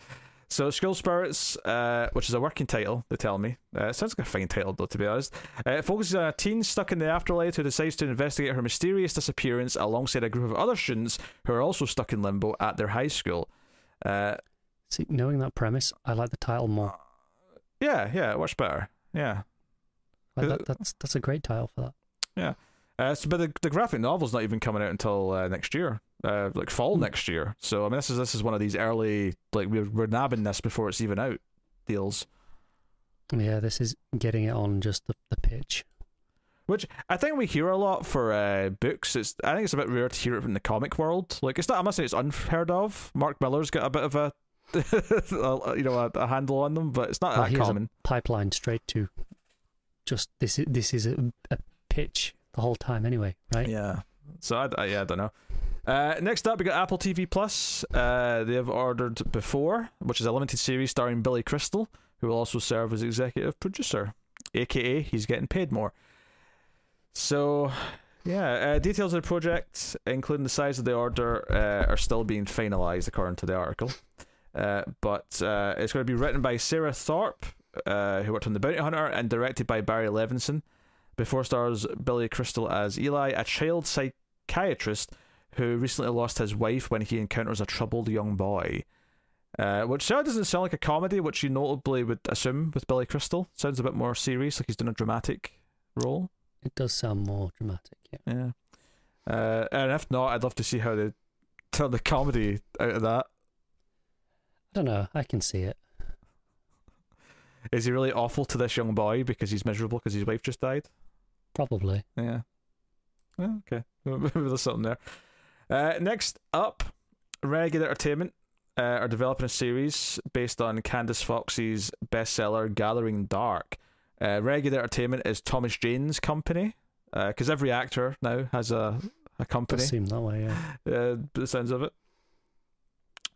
So School Spirits, uh, which is a working title, they tell me. Uh, it sounds like a fine title, though, to be honest. Uh, it focuses on a teen stuck in the afterlife who decides to investigate her mysterious disappearance alongside a group of other students who are also stuck in limbo at their high school. Uh, See, knowing that premise, I like the title more. yeah, yeah, much better. Yeah. Like uh, that, that's that's a great title for that. Uh, so, but the, the graphic novel's not even coming out until uh, next year, uh, like fall Hmm. next year. So I mean, this is this is one of these early like we're we're nabbing this before it's even out deals, Yeah, this is getting it on just the, the pitch. which I think we hear a lot for uh, books. It's I think it's a bit rare to hear it from the comic world. Like it's not. I'm not saying it's unheard of. Mark Millar's got a bit of a, *laughs* you know a, a handle on them, but it's not Well, that he has a common. Pipeline straight to just this. Is, this is a, a pitch the whole time anyway, right? Yeah. So I, I- yeah, I don't know. Uh, next up, we got Apple TV Plus. Uh, they have ordered Before, which is a limited series starring Billy Crystal, who will also serve as executive producer, aka he's getting paid more. So, yeah, uh, details of the project, including the size of the order, uh, are still being finalized according to the article. Uh, but uh, it's going to be written by Sarah Thorp, who worked on The Bounty Hunter, and directed by Barry Levinson. Before stars Billy Crystal as Eli, a child psychiatrist who recently lost his wife when he encounters a troubled young boy. Uh, which of doesn't sound like a comedy, which you notably would assume with Billy Crystal. Sounds a bit more serious, like he's doing a dramatic role. It does sound more dramatic. Yeah. Yeah. Uh, and if not, I'd love to see how they turn the comedy out of that. I don't know. I can see it. Is he really awful to this young boy because he's miserable because his wife just died? Probably. Yeah. Well, okay. Maybe *laughs* there's something there. Uh, next up, Renegade Entertainment uh, are developing a series based on Candice Fox's bestseller Gathering Dark. Uh, Regular Entertainment is Thomas Jane's company because every actor now has a a company. Seem that way, yeah. *laughs* uh, the sounds of it.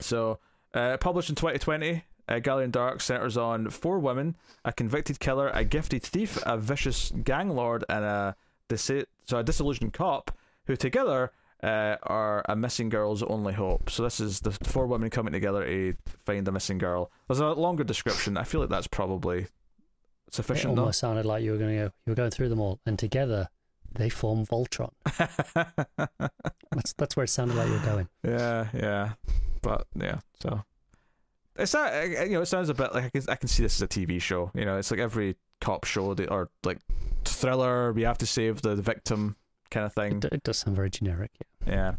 So, uh, published in 2020, uh, Gathering Dark centers on four women: a convicted killer, a gifted thief, a vicious gang lord, and a dis- so a disillusioned cop who together uh, are a missing girl's only hope. So this is the four women coming together to find a missing girl. There's a longer description. I feel like that's probably sufficient. no? almost sounded like you were going to go. You were going through them all, and together they form Voltron. *laughs* That's that's where it sounded like you were going. Yeah, yeah, but yeah. So it's not. You know, it sounds a bit like I can, I can see this as a TV show. You know, it's like every cop show or like thriller. We have to save the, the victim kind of thing. It, it does sound very generic. Yeah. Yeah.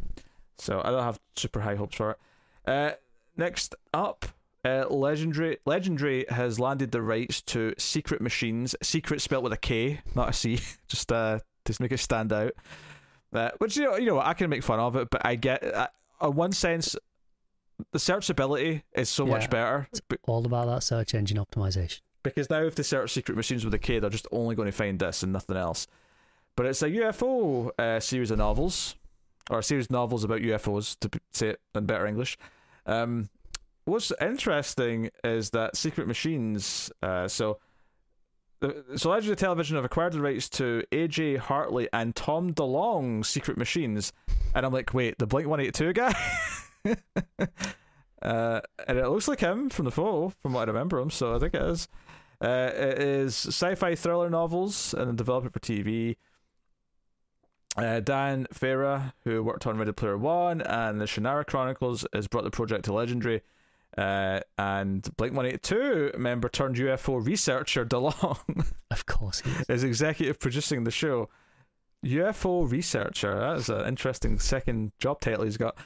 So I don't have super high hopes for it. Uh, next up, uh, Legendary Legendary has landed the rights to Secret Machines. Secret spelled with a K, not a C, *laughs* just uh, to make it stand out. Uh, which you know, you know, what, I can make fun of it, but I get, uh, on one sense, the searchability is so much Yeah. better be- All about that search engine optimization. because now if they search Secret Machines with a K, they're just only going to find this and nothing else. But it's a UFO uh, series of novels, or a series of novels about UFOs, to say it in better English. Um, what's interesting is that Secret Machines, uh, so. the- So Legendary Television have acquired the rights to AJ Hartley and Tom DeLonge's Secret Machines, and I'm like, wait, the Blink One Eight Two guy, *laughs* *laughs* uh, and it looks like him from the photo, from what I remember him. So I think it is. Uh, it is sci-fi thriller novels and developed for TV. Uh, Dan Farah, who worked on Ready Player One and the Shannara Chronicles, has brought the project to Legendary. Uh, and Blink One Eight Two member turned UFO researcher *laughs* DeLonge Of course, he is. is executive producing the show. UFO researcher. That is an interesting second job title he's got.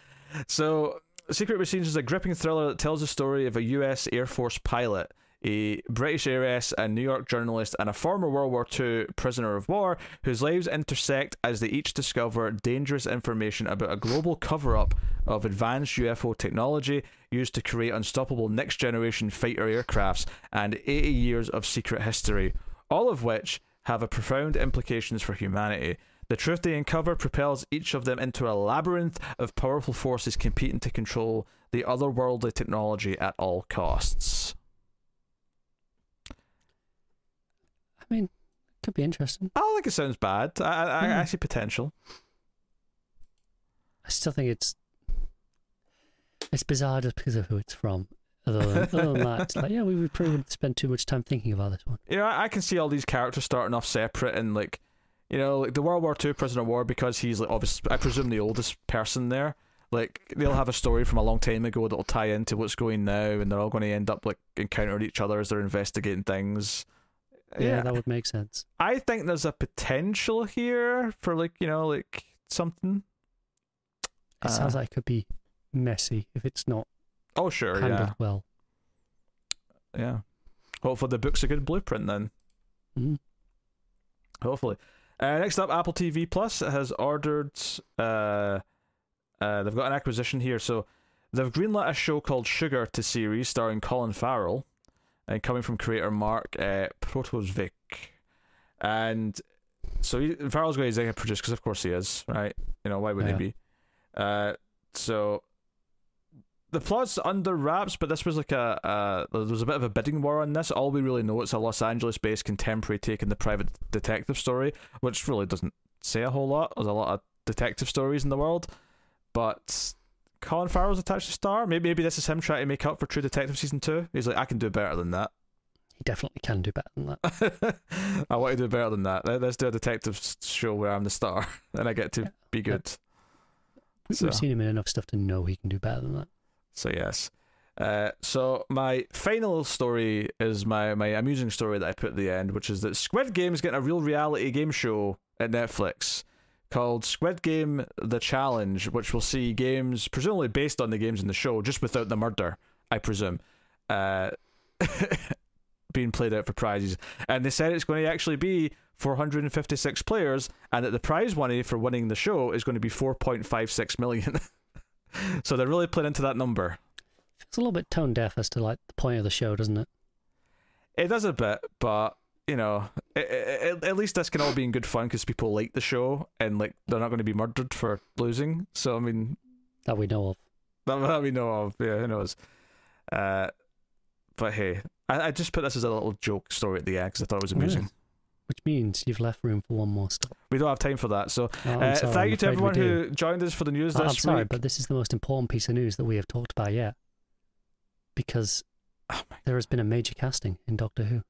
So, Secret Machines is a gripping thriller that tells the story of a U.S. Air Force pilot, a British heiress, a New York journalist, and a former World War II prisoner of war whose lives intersect as they each discover dangerous information about a global cover up of advanced UFO technology used to create unstoppable next generation fighter aircrafts and 80 years of secret history, all of which have a profound implications for humanity. The truth they uncover propels each of them into a labyrinth of powerful forces competing to control the otherworldly technology at all costs. I mean, could be interesting. I don't think it sounds bad. I, I, I Hmm. see potential. I still think it's it's bizarre just because of who it's from. Other than, other than that, it's like, yeah, we would probably spend too much time thinking about this one. You know, I can see all these characters starting off separate and like, you know, like the World War II prisoner of war because he's like obviously, I presume the oldest person there. Like they'll have a story from a long time ago that'll tie into what's going now, and they're all going to end up like encountering each other as they're investigating things. Yeah, that would make sense. I think there's a potential here for like you know like something. It sounds Uh, like it could be messy if it's not Oh sure, yeah, well. yeah. Hopefully the book's a good blueprint then. Mm. Hopefully. Uh, next up, Apple TV Plus has ordered. Uh, uh, they've got an acquisition here, so they've greenlit a show called Sugar to series starring Colin Farrell, and coming from creator Mark uh, Protosevich, and so he, Farrell's going to executive produce because of course he is, right? You know why would Yeah. he be? Uh, so the plot's under wraps, but this was like a, uh, there was a bit of a bidding war on this. All we really know it's a Los Angeles-based contemporary take on the private detective story, which really doesn't say a whole lot. There's a lot of detective stories in the world, but Colin Farrell's attached to star. Maybe maybe this is him trying to make up for True Detective season two. He's like, I can do better than that. He definitely can do better than that. *laughs* I want to do better than that. Let- Let's do a detective show where I'm the star *laughs* and I get to Yeah. be good. So- We've seen him in enough stuff to know he can do better than that. So yes. Uh, so my final story is my, my amusing story that I put at the end, which is that Squid Game is getting a real reality game show at Netflix called Squid Game: The Challenge, which will see games presumably based on the games in the show, just without the murder, I presume, uh, *laughs* being played out for prizes. And they said it's going to actually be 456 players, and that the prize money for winning the show is going to be 4.56 million. *laughs* *laughs* so they're really playing into that number. It's a little bit tone deaf as to like the point of the show, doesn't it? It does a bit, but you know, it, it, at least this can all be in good fun because people like the show and like they're not going to be murdered for losing. So I mean, That we know of. that, *laughs* that we know of. Yeah, who knows? Uh, but hey, I, I just put this as a little joke story at the end because I thought it was amusing. Which means you've left room for one more stop. We don't have time for that. So Oh, uh, sorry, thank I'm you to everyone who joined us for the news Oh, this I'm sorry, week. but this is the most important piece of news that we have talked about yet. Because Oh there has been a major casting in Doctor Who.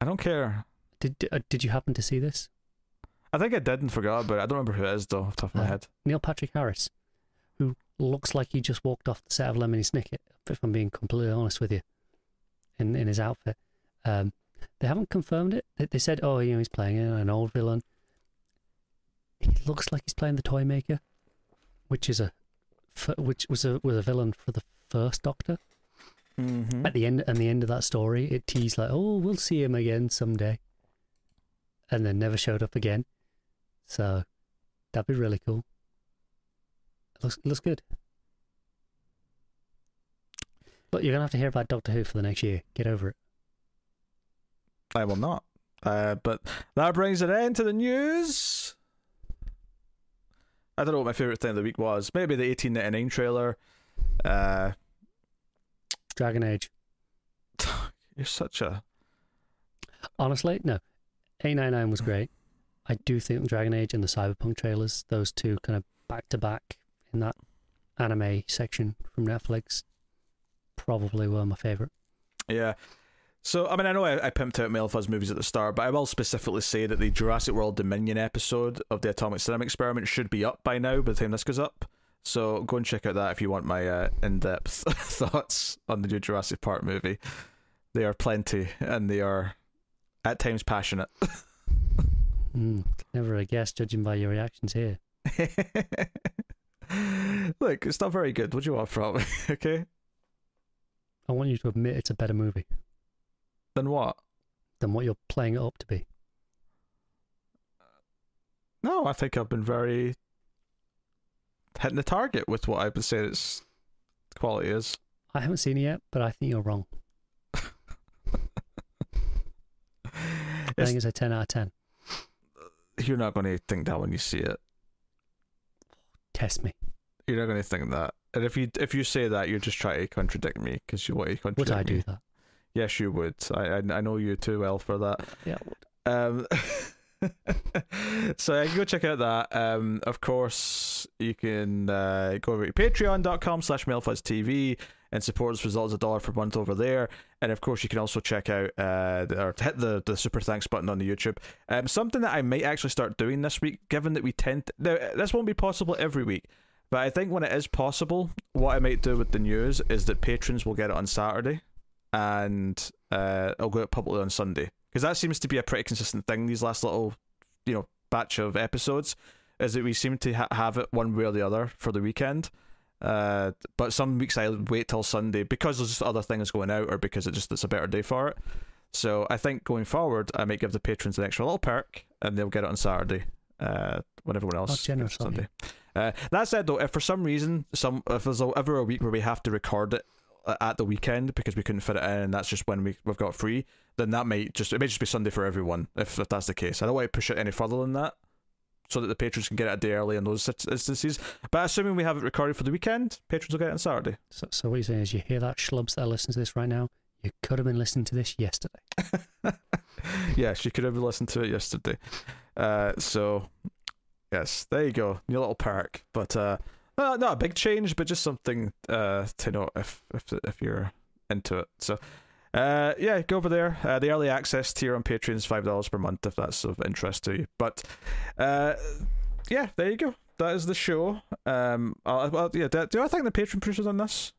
I don't care. Did uh, did you happen to see this? I think I did and forgot but. I don't remember who it is though, off the top of my Uh, head. Neil Patrick Harris, who looks like he just walked off the set of Lemony Snicket, if I'm being completely honest with you, in in his outfit. Um, they haven't confirmed it. They, they said, oh, you know, he's playing an old villain. He looks like he's playing the Toy Maker, which is a, which was a was a villain for the first Doctor. Mm-hmm. At the end, and the end of that story, it teased like, oh, we'll see him again someday, and then never showed up again. So that'd be really cool. It looks it looks good. But you're gonna have to hear about Doctor Who for the next year. Get over it. I will not. Uh, but that brings an end to the news. I don't know what my favorite thing of the week was. Maybe the 1899 trailer. Uh, Dragon Age. *laughs* you're such a. Honestly, no. A99 was great. I do think Dragon Age and the Cyberpunk trailers, those two kind of back to back in that anime section from Netflix, probably were my favorite. Yeah. So, I mean, I know I, I pimped out Male Fuzz movies at the start, but I will specifically say that the Jurassic World Dominion episode of the Atomic Cinema Experiment should be up by now by the time this goes up. So go and check out that if you want my uh, in-depth *laughs* thoughts on the new Jurassic Park movie. They are plenty, and they are at times passionate. *laughs* Mm, never a guess, judging by your reactions here. *laughs* Look, it's not very good. What do you want from me? okay, I want you to admit it's a better movie then what? than what you're playing it up to be. No, I think I've been very hitting the target with what I've been saying its quality is. I haven't seen it yet, but I think you're wrong. *laughs* I think it's a 10 out of 10. you're not going to think that when you see it. Test me. You're not going to think that. And if you if you say that, you're just trying to contradict me because you want to contradict Would I me. do that? Yes, you would. I, I I know you too well for that. Yeah. Um, *laughs* so you can go check out that. Um, of course, you can uh, go over to patreon.com slash TV and support us for as little as a dollar per month over there. And of course, you can also check out uh, or hit the, the super thanks button on the YouTube. Um, something that I might actually start doing this week, given that we tend to, now, this won't be possible every week. But I think when it is possible, what I might do with the news is that patrons will get it on Saturday and uh, I'll go out publicly on Sunday because that seems to be a pretty consistent thing. These last little, you know, batch of episodes is that we seem to ha- have it one way or the other for the weekend. Uh, but some weeks I wait till Sunday because there's just other things going out or because it just it's a better day for it. So I think going forward, I might give the patrons an extra little perk and they'll get it on Saturday uh, when everyone else How generous Sunday. Uh, that said, though, if for some reason some if there's ever a week where we have to record it at the weekend because we couldn't fit it in, and that's just when we we've got free, then that might just it may just be Sunday for everyone if if that's the case. I don't want to push it any further than that, so that the patrons can get it a day early in those instances. But assuming we have it recorded for the weekend, patrons will get it on Saturday. So, so what you're saying is you hear that schlubs that are listening to this right now? You could have been listening to this yesterday. *laughs* yes, you could have listened to it yesterday. Uh, so yes, there you go, your little perk. But uh, not, not a big change, but just something uh to note if if if you're into it. So. Uh, yeah, go over there. Uh, the early access tier on Patreon is five dollars per month if that's of interest to you. But, uh, yeah, there you go. That is the show. Um, uh, well, yeah. Do, do I think the Patreon producers on this?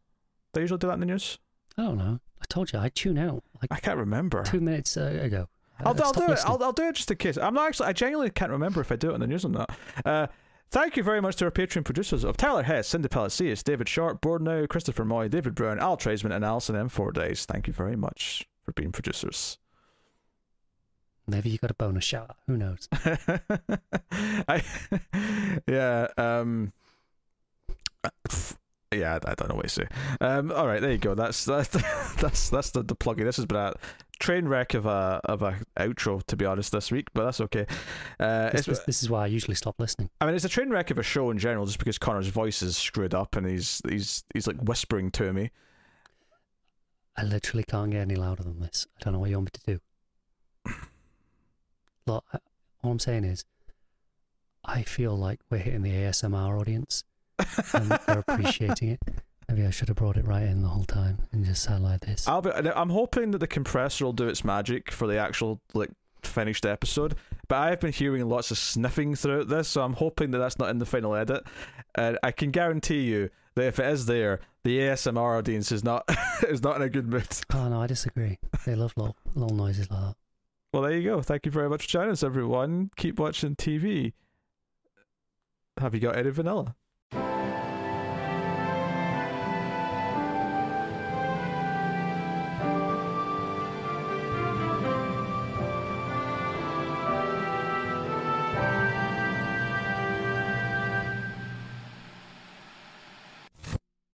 They usually do that in the news. I don't know. I told you I tune out like I can't remember. two minutes uh, ago. I'll, I I'll do it. I'll, I'll do it just in case. I'm not actually. I genuinely can't remember if I do it on the news or not. Uh, thank you very much to our Patreon producers of Tyler Hess, Cindy Palacios, David Sharp, Bourneau, Christopher Moy, David Brown, Al Tradesman, and Alison M. Four Days. Thank you very much for being producers. Maybe you got a bonus shout out. Who knows? *laughs* I, *laughs* yeah. Um, Yeah, I, don't know what to say. Um, all right, there you go. That's that's *laughs* that's that's the, the plugging. This has been a train wreck of a of a outro, to be honest, this week. But that's okay. Uh, This, this, this is why I usually stop listening. I mean, it's a train wreck of a show in general, just because Connor's voice is screwed up and he's he's he's like whispering to me. I literally can't get any louder than this. I don't know what you want me to do. *laughs* Look, all I'm saying is, I feel like we're hitting the ASMR audience and they're appreciating it. Maybe I should have brought it right in the whole time and just sat like this. I'll be, I'm hoping that the compressor will do its magic for the actual like finished episode. But I've been hearing lots of sniffing throughout this, so I'm hoping that that's not in the final edit. And I can guarantee you that if it is there, the ASMR audience is not *laughs* is not in a good mood. Oh no, I disagree. They love little, little noises like that. Well, there you go. Thank you very much for joining us, everyone. Keep watching TV. Have you got any vanilla?